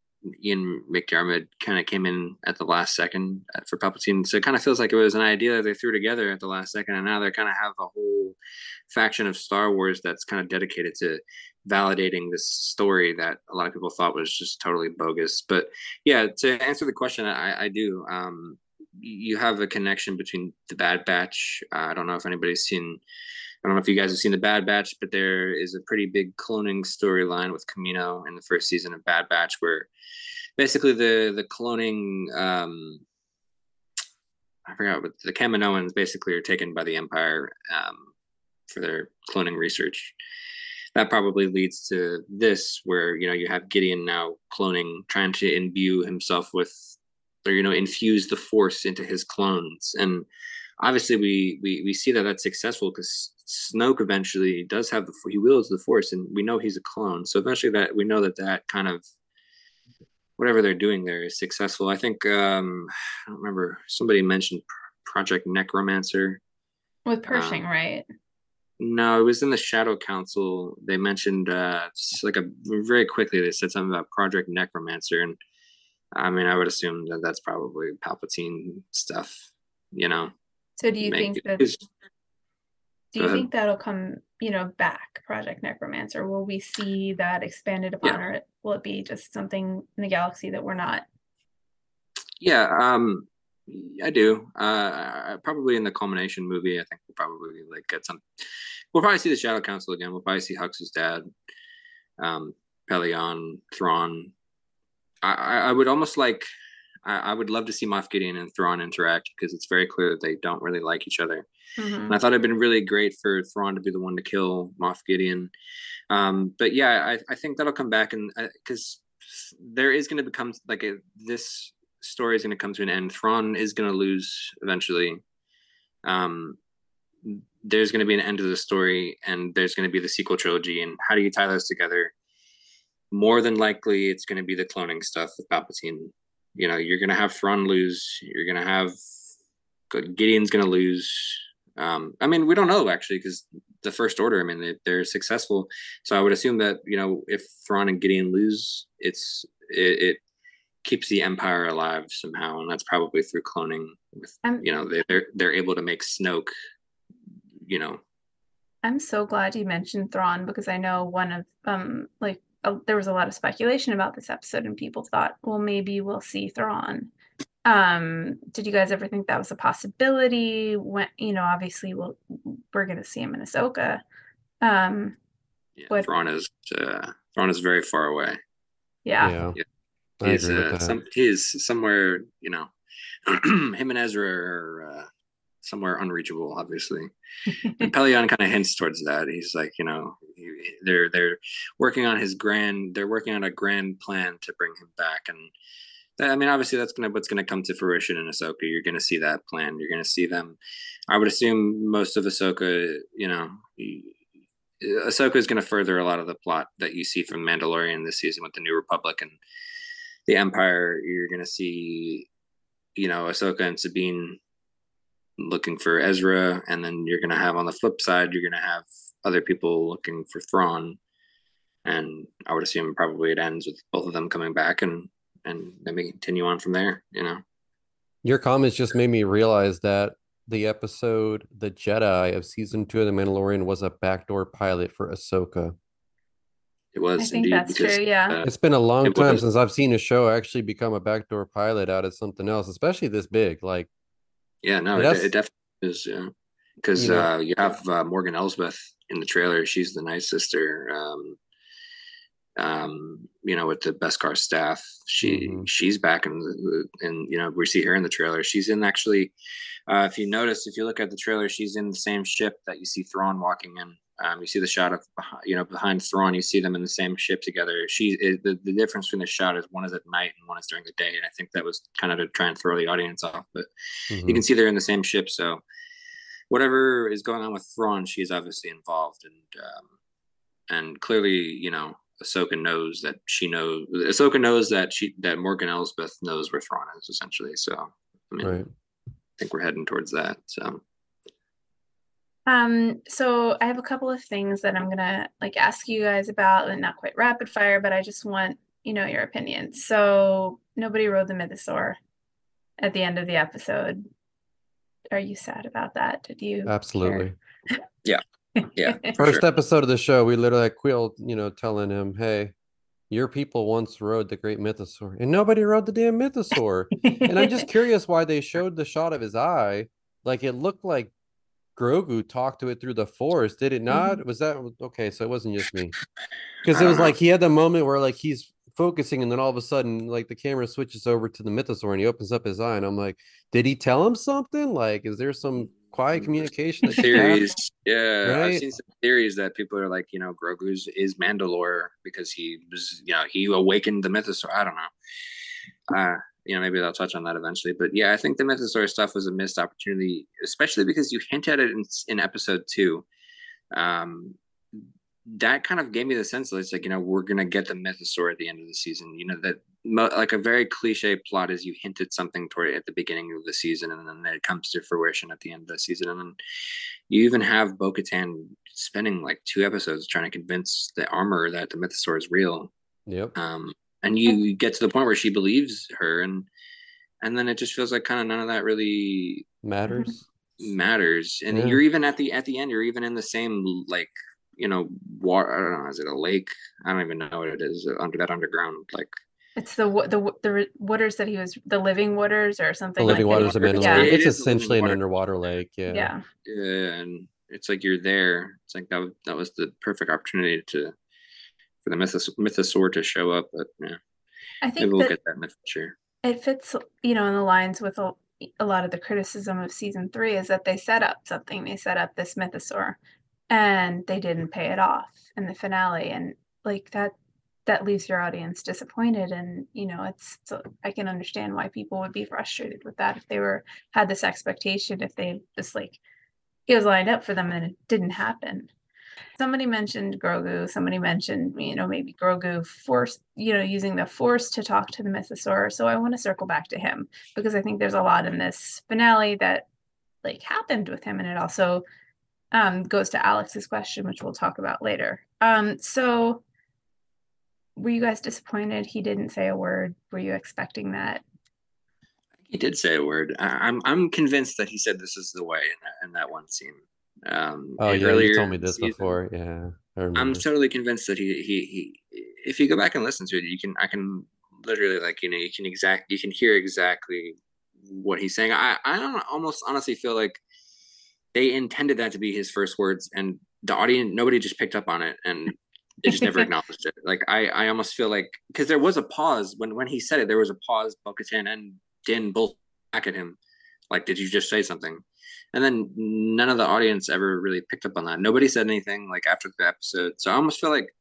Ian McDiarmid kind of came in at the last second uh, for Palpatine. So it kind of feels like it was an idea that they threw together at the last second, and now they kind of have a whole faction of Star Wars that's kind of dedicated to validating this story that a lot of people thought was just totally bogus. But yeah, to answer the question, I, I do. Um, you have a connection between the Bad Batch. Uh, I don't know if anybody's seen I don't know if you guys have seen the Bad Batch, but there is a pretty big cloning storyline with Kamino in the first season of Bad Batch, where basically the the cloning um, I forgot what the Kaminoans basically are taken by the Empire um, for their cloning research. That probably leads to this, where you know you have Gideon now cloning, trying to imbue himself with, or you know, infuse the Force into his clones, and obviously we we we see that that's successful because Snoke eventually does have the he wields the Force, and we know he's a clone. So eventually, that we know that that kind of whatever they're doing there is successful. I think um, I don't remember somebody mentioned Project Necromancer with Pershing, um, right? No, it was in the Shadow Council. They mentioned uh like a very quickly they said something about Project Necromancer, and I mean I would assume that that's probably Palpatine stuff, you know. So do you think that? Do you think that'll come, you know, back Project Necromancer? Will we see that expanded upon, yeah. or will it be just something in the galaxy that we're not? Yeah, um, I do. Uh, probably in the culmination movie, I think we'll probably like get some. We'll probably see the Shadow Council again. We'll probably see Hux's dad, um, Pellaeon, Thrawn. I, I would almost like. I, I would love to see Moff Gideon and Thrawn interact because it's very clear that they don't really like each other. Mm-hmm. And I thought it'd been really great for Thrawn to be the one to kill Moff Gideon. Um, but yeah, I, I think that'll come back and because uh, there is going to become like a, this story is going to come to an end. Thrawn is going to lose eventually. Um, there's going to be an end to the story, and there's going to be the sequel trilogy. And how do you tie those together? More than likely, it's going to be the cloning stuff with Palpatine. You know, you're going to have Thrawn lose. You're going to have Gideon's going to lose. Um, I mean, we don't know actually because the First Order. I mean, they, they're successful, so I would assume that you know if Thrawn and Gideon lose, it's it, it keeps the empire alive somehow, and that's probably through cloning. With I'm, you know, they, they're they're able to make Snoke. You know, I'm so glad you mentioned Thrawn because I know one of um like uh, there was a lot of speculation about this episode, and people thought, well, maybe we'll see Thrawn. Um, did you guys ever think that was a possibility? When you know, obviously, we'll we're gonna see him in Ahsoka. Um, yeah, what, Thrawn is uh, Thrawn is very far away. Yeah. yeah. He's uh, some he's somewhere, you know, <clears throat> him and Ezra are uh, somewhere unreachable, obviously. <laughs> and Pellaeon kind of hints towards that. He's like, you know, they're they're working on his grand. They're working on a grand plan to bring him back, and that, I mean, obviously, that's gonna what's gonna come to fruition in Ahsoka. You're gonna see that plan. You're gonna see them. I would assume most of Ahsoka, you know. Ahsoka is going to further a lot of the plot that you see from Mandalorian this season with the New Republic and the Empire, you're going to see, you know, Ahsoka and Sabine looking for Ezra, and then you're going to have on the flip side, you're going to have other people looking for Thrawn, and I would assume probably it ends with both of them coming back, and and then we continue on from there. You know, your comments just made me realize that the episode "The Jedi" of season two of The Mandalorian was a backdoor pilot for Ahsoka. It was. I think indeed, that's because, true. Yeah. Uh, it's been a long time was. since I've seen a show actually become a backdoor pilot out of something else, especially this big. Like, yeah, no, it, it, definitely is. Yeah, because you, know, uh, you have uh, Morgan Elsbeth in the trailer. She's the Nightsister. Um, um, you know, with the beskar staff, she mm-hmm. she's back in, and you know we see her in the trailer. She's in actually. Uh, if you notice, if you look at the trailer, she's in the same ship that you see Thrawn walking in. Um, you see the shot of you know behind Thrawn. You see them in the same ship together. She is, the the difference between the shot is one is at night and one is during the day, and I think that was kind of to try and throw the audience off. But mm-hmm. you can see they're in the same ship, so whatever is going on with Thrawn, she's obviously involved, and um, and clearly, you know, Ahsoka knows that she knows. Ahsoka knows that she that Morgan Elsbeth knows where Thrawn is essentially. So I mean, right. I think we're heading towards that. So um, so I have a couple of things that I'm gonna like ask you guys about, and not quite rapid fire, but I just want you know your opinion. So nobody rode the mythosaur at the end of the episode. Are you sad about that? Did you? Absolutely. <laughs> yeah. Yeah. First sure. episode of the show, we literally had Kuiil, you know, telling him, "Hey, your people once rode the great mythosaur, and nobody rode the damn mythosaur." <laughs> and I'm just curious why they showed the shot of his eye, like it looked like Grogu talked to it through the force, did it not? Mm-hmm. Was that okay? So it wasn't just me, <laughs> because it was like he had the moment where like he's focusing, and then all of a sudden, like the camera switches over to the mythosaur, and he opens up his eye, and I'm like, did he tell him something? Like, is there some quiet communication? theories, yeah, right? I've seen some theories that people are like, you know, Grogu's is Mandalore because he was, you know, he awakened the mythosaur. I don't know. Uh, you know, maybe they'll touch on that eventually. But yeah, I think the Mythosaur stuff was a missed opportunity, especially because you hint at it in, in episode two. Um, that kind of gave me the sense that it's like you know we're gonna get the mythosaur at the end of the season. You know that like a very cliche plot is you hinted something toward it at the beginning of the season, and then it comes to fruition at the end of the season, and then you even have Bo-Katan spending like two episodes trying to convince the armor that the mythosaur is real. Yep. Um, and you get to the point where she believes her, and and then it just feels like kind of none of that really matters matters and yeah. you're even at the at the end you're even in the same like you know water i don't know is it a lake i don't even know what it is under that underground like it's the the the waters that he was the living waters or something. The living like waters of Mandalore. Yeah. It it's essentially an underwater lake. Yeah. Yeah. Yeah, and it's like you're there. It's like that. That was the perfect opportunity to for the mythos, mythosaur to show up. But yeah, I think we'll get that in the future. It fits, you know, in the lines with a, a lot of the criticism of season three is that they set up something. They set up this mythosaur, and they didn't pay it off in the finale, and like that that leaves your audience disappointed and you know it's so i can understand why people would be frustrated with that if they were had this expectation if they just like it was lined up for them and it didn't happen somebody mentioned grogu somebody mentioned you know maybe grogu force you know using the force to talk to the mythosaur so i want to circle back to him because i think there's a lot in this finale that like happened with him and it also um, goes to alex's question which we'll talk about later um, so were you guys disappointed he didn't say a word? Were you expecting that? He did say a word. I, am I'm convinced that he said this is the way in that, in that one scene. Um, oh yeah, you told me this season, before. Yeah, I'm totally convinced that he, he he if you go back and listen to it, you can I can literally like you know you can exact you can hear exactly what he's saying. I I don't almost honestly feel like they intended that to be his first words, and the audience nobody just picked up on it, and they just never <laughs> acknowledged it. Like I, I almost feel like because there was a pause when when he said it, there was a pause. Bo-Katan and Din both back at him, like, "Did you just say something?" And then none of the audience ever really picked up on that. Nobody said anything like after the episode. So I almost feel like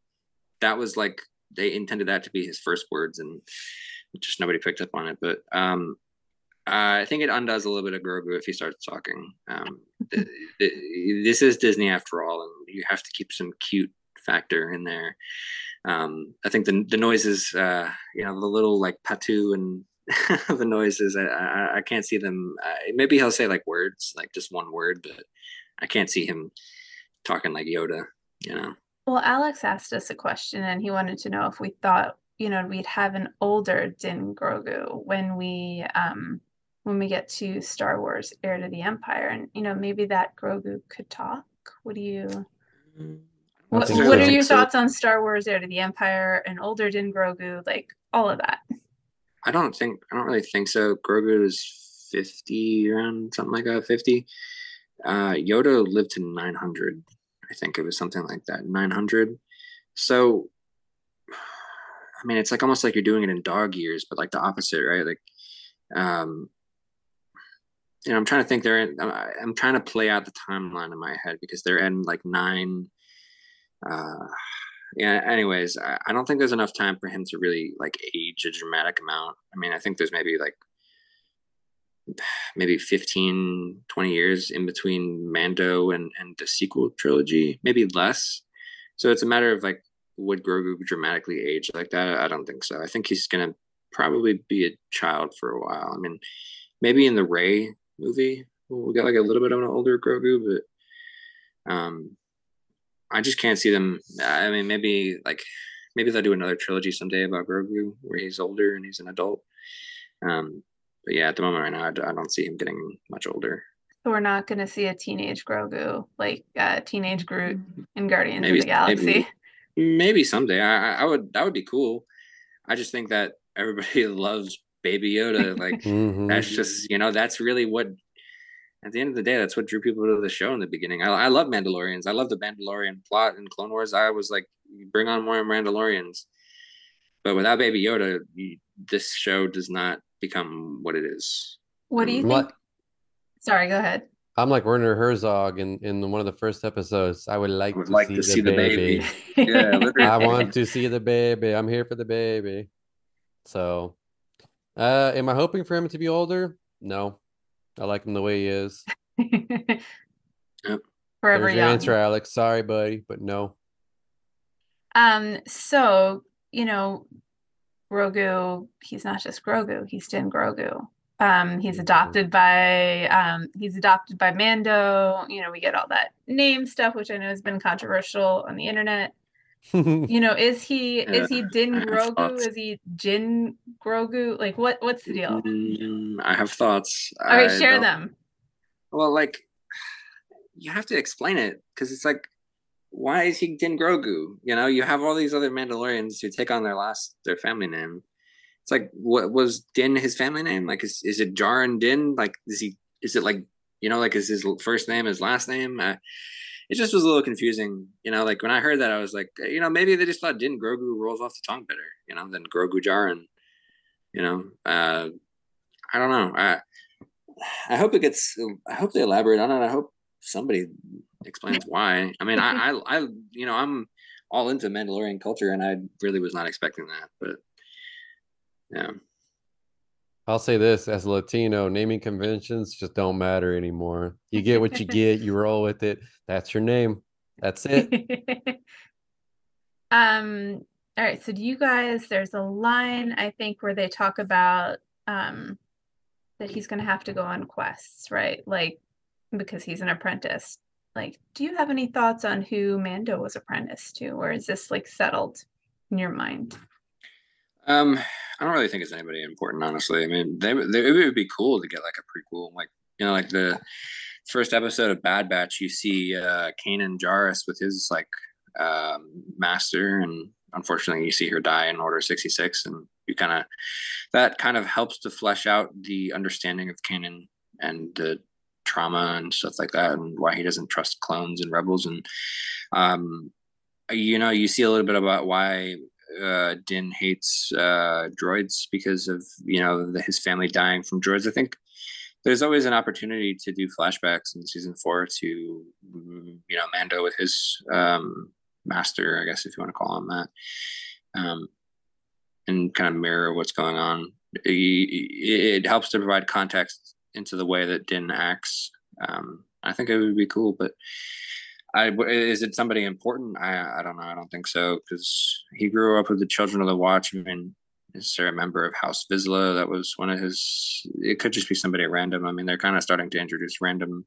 that was like they intended that to be his first words, and just nobody picked up on it. But um, I think it undoes a little bit of Grogu if he starts talking. Um, <laughs> the, the, this is Disney after all, and you have to keep some cute factor in there. Um, I think the the noises, uh, you know, the little like patu and <laughs> the noises, I, I, I can't see them. Uh, maybe he'll say like words, like just one word, but I can't see him talking like Yoda. You know. Well, Alex asked us a question, and he wanted to know if we thought, you know, we'd have an older Din Grogu when we um when we get to Star Wars Heir to the Empire, and you know, maybe that Grogu could talk. What do you? Mm. What, what are your thoughts on Star Wars: Heir to the Empire and older Din Grogu, like all of that? I don't think I don't really think so. Grogu is fifty around something like that, fifty. Uh, Yoda lived to nine hundred. I think it was something like that, nine hundred. So, I mean, it's like almost like you're doing it in dog years, but like the opposite, right? Like, um, you know, I'm trying to think. They're in. I'm trying to play out the timeline in my head because they're in like nine uh, yeah. Anyways, I, I don't think there's enough time for him to really like age a dramatic amount. I mean, I think there's maybe like maybe 15 20 years in between mando and and the sequel trilogy maybe less so it's a matter of like would grogu dramatically age like that i don't think so i think he's gonna probably be a child for a while i mean maybe in the Rey movie we'll get like a little bit of an older grogu but um I just can't see them. I mean, maybe like maybe they'll do another trilogy someday about Grogu where he's older and he's an adult. Um, but yeah, at the moment right now, I, I don't see him getting much older. So we're not going to see a teenage Grogu like uh, teenage Groot in Guardians maybe, of the Galaxy. Maybe, maybe someday. I, I would. That would be cool. I just think that everybody <laughs> loves Baby Yoda. Like mm-hmm. that's just you know that's really what at the end of the day, that's what drew people to the show in the beginning. I, I love Mandalorians. I love the Mandalorian plot in Clone Wars. I was like, bring on more Mandalorians. But without Baby Yoda, you, this show does not become what it is. What do you think? Sorry, go ahead. I'm like Werner Herzog in, in one of the first episodes. I would like, I would to, like see to, see, the, baby. baby. <laughs> yeah, I want to see the baby. I'm here for the baby. So, uh, am I hoping for him to be older? No, I like him the way he is. <laughs> Forever There's your answer, Alex. Sorry, buddy, but no. Um, so you know, Grogu, he's not just Grogu, he's Din Grogu. Um, he's adopted by um, he's adopted by Mando. You know, we get all that name stuff, which I know has been controversial on the internet. <laughs> you know, is he yeah, is he Din Grogu? Is he Jin Grogu? Like, what what's the deal? Mm, I have thoughts. All right, I share them. Well, like you have to explain it because it's like, why is he Din Grogu? You know, you have all these other Mandalorians who take on their last their family name. It's like, what was Din his family name? Like, is is it Djarin Din? Like, is he? Is it like you know, like is his first name his last name? Uh, it just was a little confusing. You know, like when I heard that, I was like, you know, maybe they just thought Din Grogu rolls off the tongue better, you know, than Grogu Djarin. You know, uh, I don't know. I I hope it gets. I hope they elaborate on it. I hope somebody explains <laughs> why. I mean, I, I, I, you know, I'm all into Mandalorian culture, and I really was not expecting that, but yeah. I'll say this as a Latino, naming conventions just don't matter anymore. You get what you <laughs> get, you roll with it. That's your name. That's it. <laughs> um all right, so do you guys there's a line I think where they talk about um that he's going to have to go on quests, right? Like because he's an apprentice. Like, do you have any thoughts on who Mando was apprenticed to, or is this like settled in your mind? Um, I don't really think it's anybody important, honestly. I mean, they, they, it would be cool to get like a prequel, like you know, like the first episode of Bad Batch. You see uh, Kanan Jarrus with his like um, master, and unfortunately, you see her die in Order sixty six, and you kind of that kind of helps to flesh out the understanding of Kanan and the trauma and stuff like that, and why he doesn't trust clones and rebels, and um, you know, you see a little bit about why uh, Din hates uh, droids because of you know the, his family dying from droids. I think there's always an opportunity to do flashbacks in season four to you know Mando with his um, master, I guess if you want to call him that, um, and kind of mirror what's going on. It, it, helps to provide context into the way that Din acts. Um, I think it would be cool, but I is it somebody important? I I don't know. I don't think so because he grew up with the Children of the Watch. I mean, is there a member of House Vizsla that was one of his? It could just be somebody at random. I mean, they're kind of starting to introduce random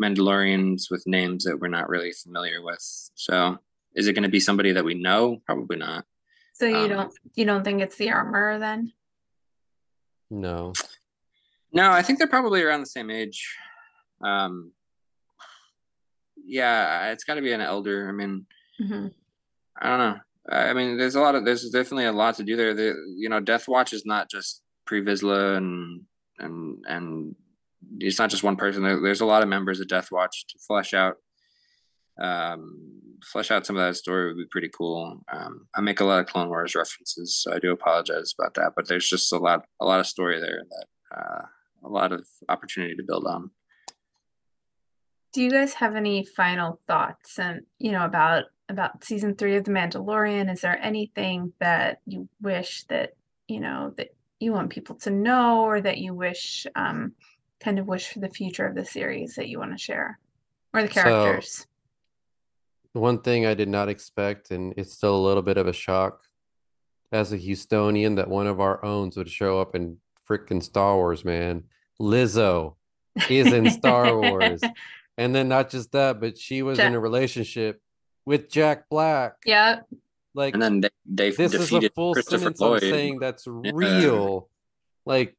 Mandalorians with names that we're not really familiar with. So, is it going to be somebody that we know? Probably not. So you um, don't you don't think it's the armor then? No. No, I think they're probably around the same age. Um, yeah, it's got to be an elder. I mean, mm-hmm. I don't know. I mean, there's a lot of there's definitely a lot to do there. The, you know, Death Watch is not just Pre Vizsla and and and it's not just one person. There, there's a lot of members of Death Watch to flesh out um flesh out some of that story would be pretty cool. Um, I make a lot of Clone Wars references, so I do apologize about that. But there's just a lot a lot of story there that uh, a lot of opportunity to build on. Do you guys have any final thoughts and you know about about season three of The Mandalorian? Is there anything that you wish that you know that you want people to know, or that you wish um, kind of wish for the future of the series that you want to share, or the characters? So, one thing I did not expect, and it's still a little bit of a shock, as a Houstonian, that one of our owns would show up in freaking Star Wars, man. Lizzo is in Star <laughs> Wars. And then not just that, but she was Jack. in a relationship with Jack Black. Yeah. Like and then they, they this is a full sentence I'm saying that's yeah. real. Like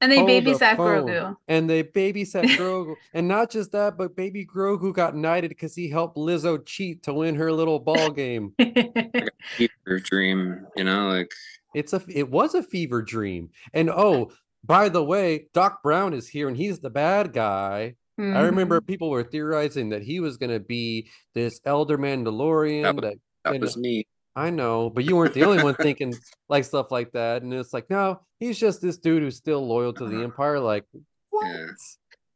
and they babysat the Grogu. And they babysat <laughs> Grogu. and not just that, but baby Grogu got knighted because he helped Lizzo cheat to win her little ball game. <laughs> like fever dream, you know, like it's a it was a fever dream. And oh, by the way, Doc Brown is here and he's the bad guy. Mm-hmm. I remember mm-hmm. people were theorizing that he was going to be this elder Mandalorian. That, that, that was me. I know, but you weren't the only one <laughs> thinking like stuff like that. And it's like, no, he's just this dude who's still loyal to the uh-huh. Empire. Like, what? Yeah.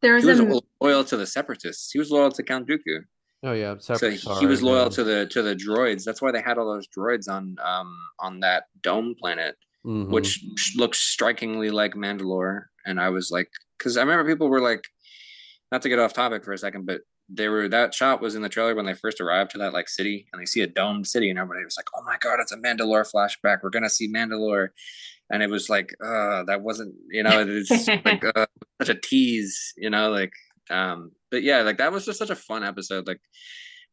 There's he was a... loyal to the Separatists. He was loyal to Count Dooku. Oh yeah, Separate, so he was loyal man. to the to the droids. That's why they had all those droids on um on that dome planet, mm-hmm. which looks strikingly like Mandalore. And I was like, because I remember people were like, not to get off topic for a second, but they were that shot was in the trailer when they first arrived to that like city and they see a domed city and everybody was like, "Oh my god, it's a Mandalore flashback. We're gonna see Mandalore," and it was like, "Uh, that wasn't you know it's like <laughs> uh, such a tease, you know, like um, but yeah, like that was just such a fun episode. Like,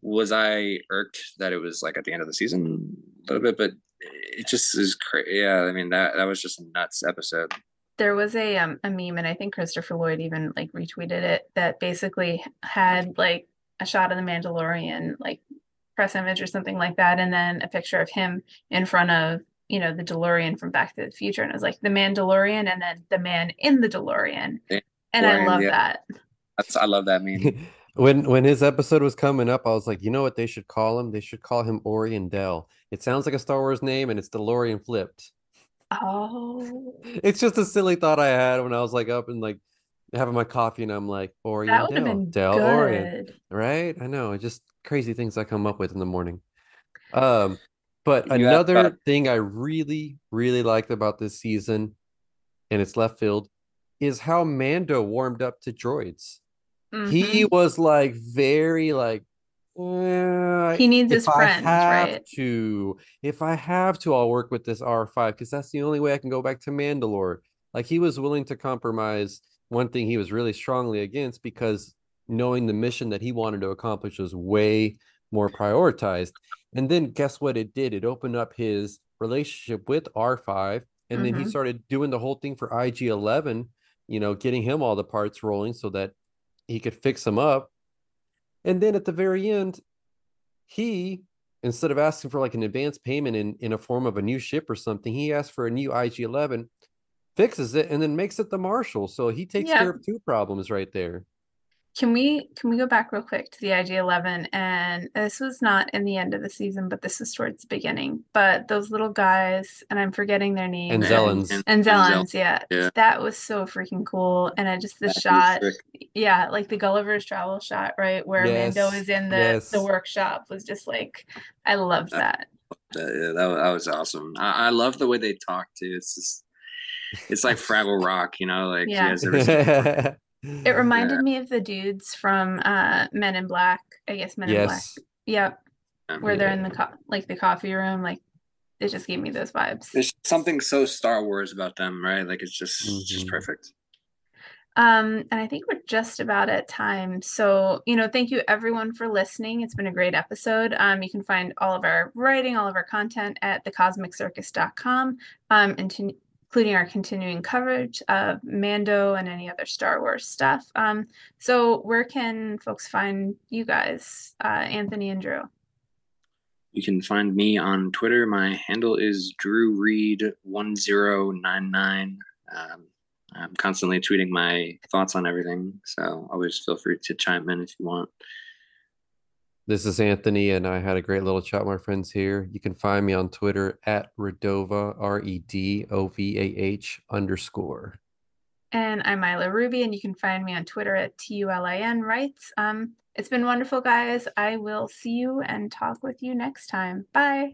was I irked that it was like at the end of the season a little bit, but it just is crazy. Yeah, I mean that that was just a nuts episode there was a um a meme and I think Christopher Lloyd even like retweeted it that basically had like a shot of the Mandalorian like press image or something like that and then a picture of him in front of you know the DeLorean from Back to the Future and it was like the Mandalorian and then the man in the DeLorean and I love yeah. that. That's I love that meme. <laughs> when when his episode was coming up, I was like, you know what they should call him? They should call him Orion Dell. It sounds like a Star Wars name, and it's DeLorean flipped. Oh. It's just a silly thought I had when I was like up and like having my coffee and I'm like, Orient that would been Del good. Orient. Right? I know. Just crazy things I come up with in the morning. Um, but you another have, uh, thing I really, really liked about this season, and it's left field, is how Mando warmed up to droids. Mm-hmm. He was like very like uh, he needs his friends, right? To if I have to, I'll work with this R5 because that's the only way I can go back to Mandalore. Like he was willing to compromise one thing he was really strongly against because knowing the mission that he wanted to accomplish was way more prioritized. And then guess what it did? It opened up his relationship with R5 and mm-hmm. then he mm-hmm. started doing the whole thing for IG11, you know, getting him all the parts rolling so that he could fix them up and then at the very end, he instead of asking for like an advance payment in in a form of a new ship or something, he asked for a new IG Eleven, fixes it, and then makes it the Marshal. So he takes yeah. care of two problems right there. Can we can we go back real quick to the IG Eleven? And this was not in the end of the season, but this was towards the beginning. But those little guys, and I'm forgetting their names. Anzellans. And Anzellans, yeah. yeah. That was so freaking cool. And I just the that shot, yeah, like the Gulliver's Travel shot, right, where yes. Mando is in the yes. the workshop was just like, I loved that. that yeah, that, that was awesome. I, I love the way they talk too. It's just, it's like Fraggle Rock, you know, like yeah. <laughs> It <sighs> reminded yeah. me of the dudes from uh Men in Black. I guess Men yes. in Black. Yep. Um, Where yeah. they're in the co- like the coffee room, like it just gave me those vibes. There's something so Star Wars about them, right? Like it's just mm-hmm. just perfect. Um, and I think we're just about at time. So, you know, thank you everyone for listening. It's been a great episode. Um, you can find all of our writing, all of our content at thecosmiccircus.com. Um, and to, including our continuing coverage of Mando and any other Star Wars stuff. Um, so, where can folks find you guys, uh, Anthony and Drew? You can find me on Twitter. My handle is Drew Reed one zero nine nine. Um, I'm constantly tweeting my thoughts on everything, so always feel free to chime in if you want. This is Anthony, and I had a great little chat with my friends here. You can find me on Twitter at Redova, R E D O V A H underscore. And I'm Ayla Ruby, and you can find me on Twitter at T U L I N Writes. Um, it's been wonderful, guys. I will see you and talk with you next time. Bye.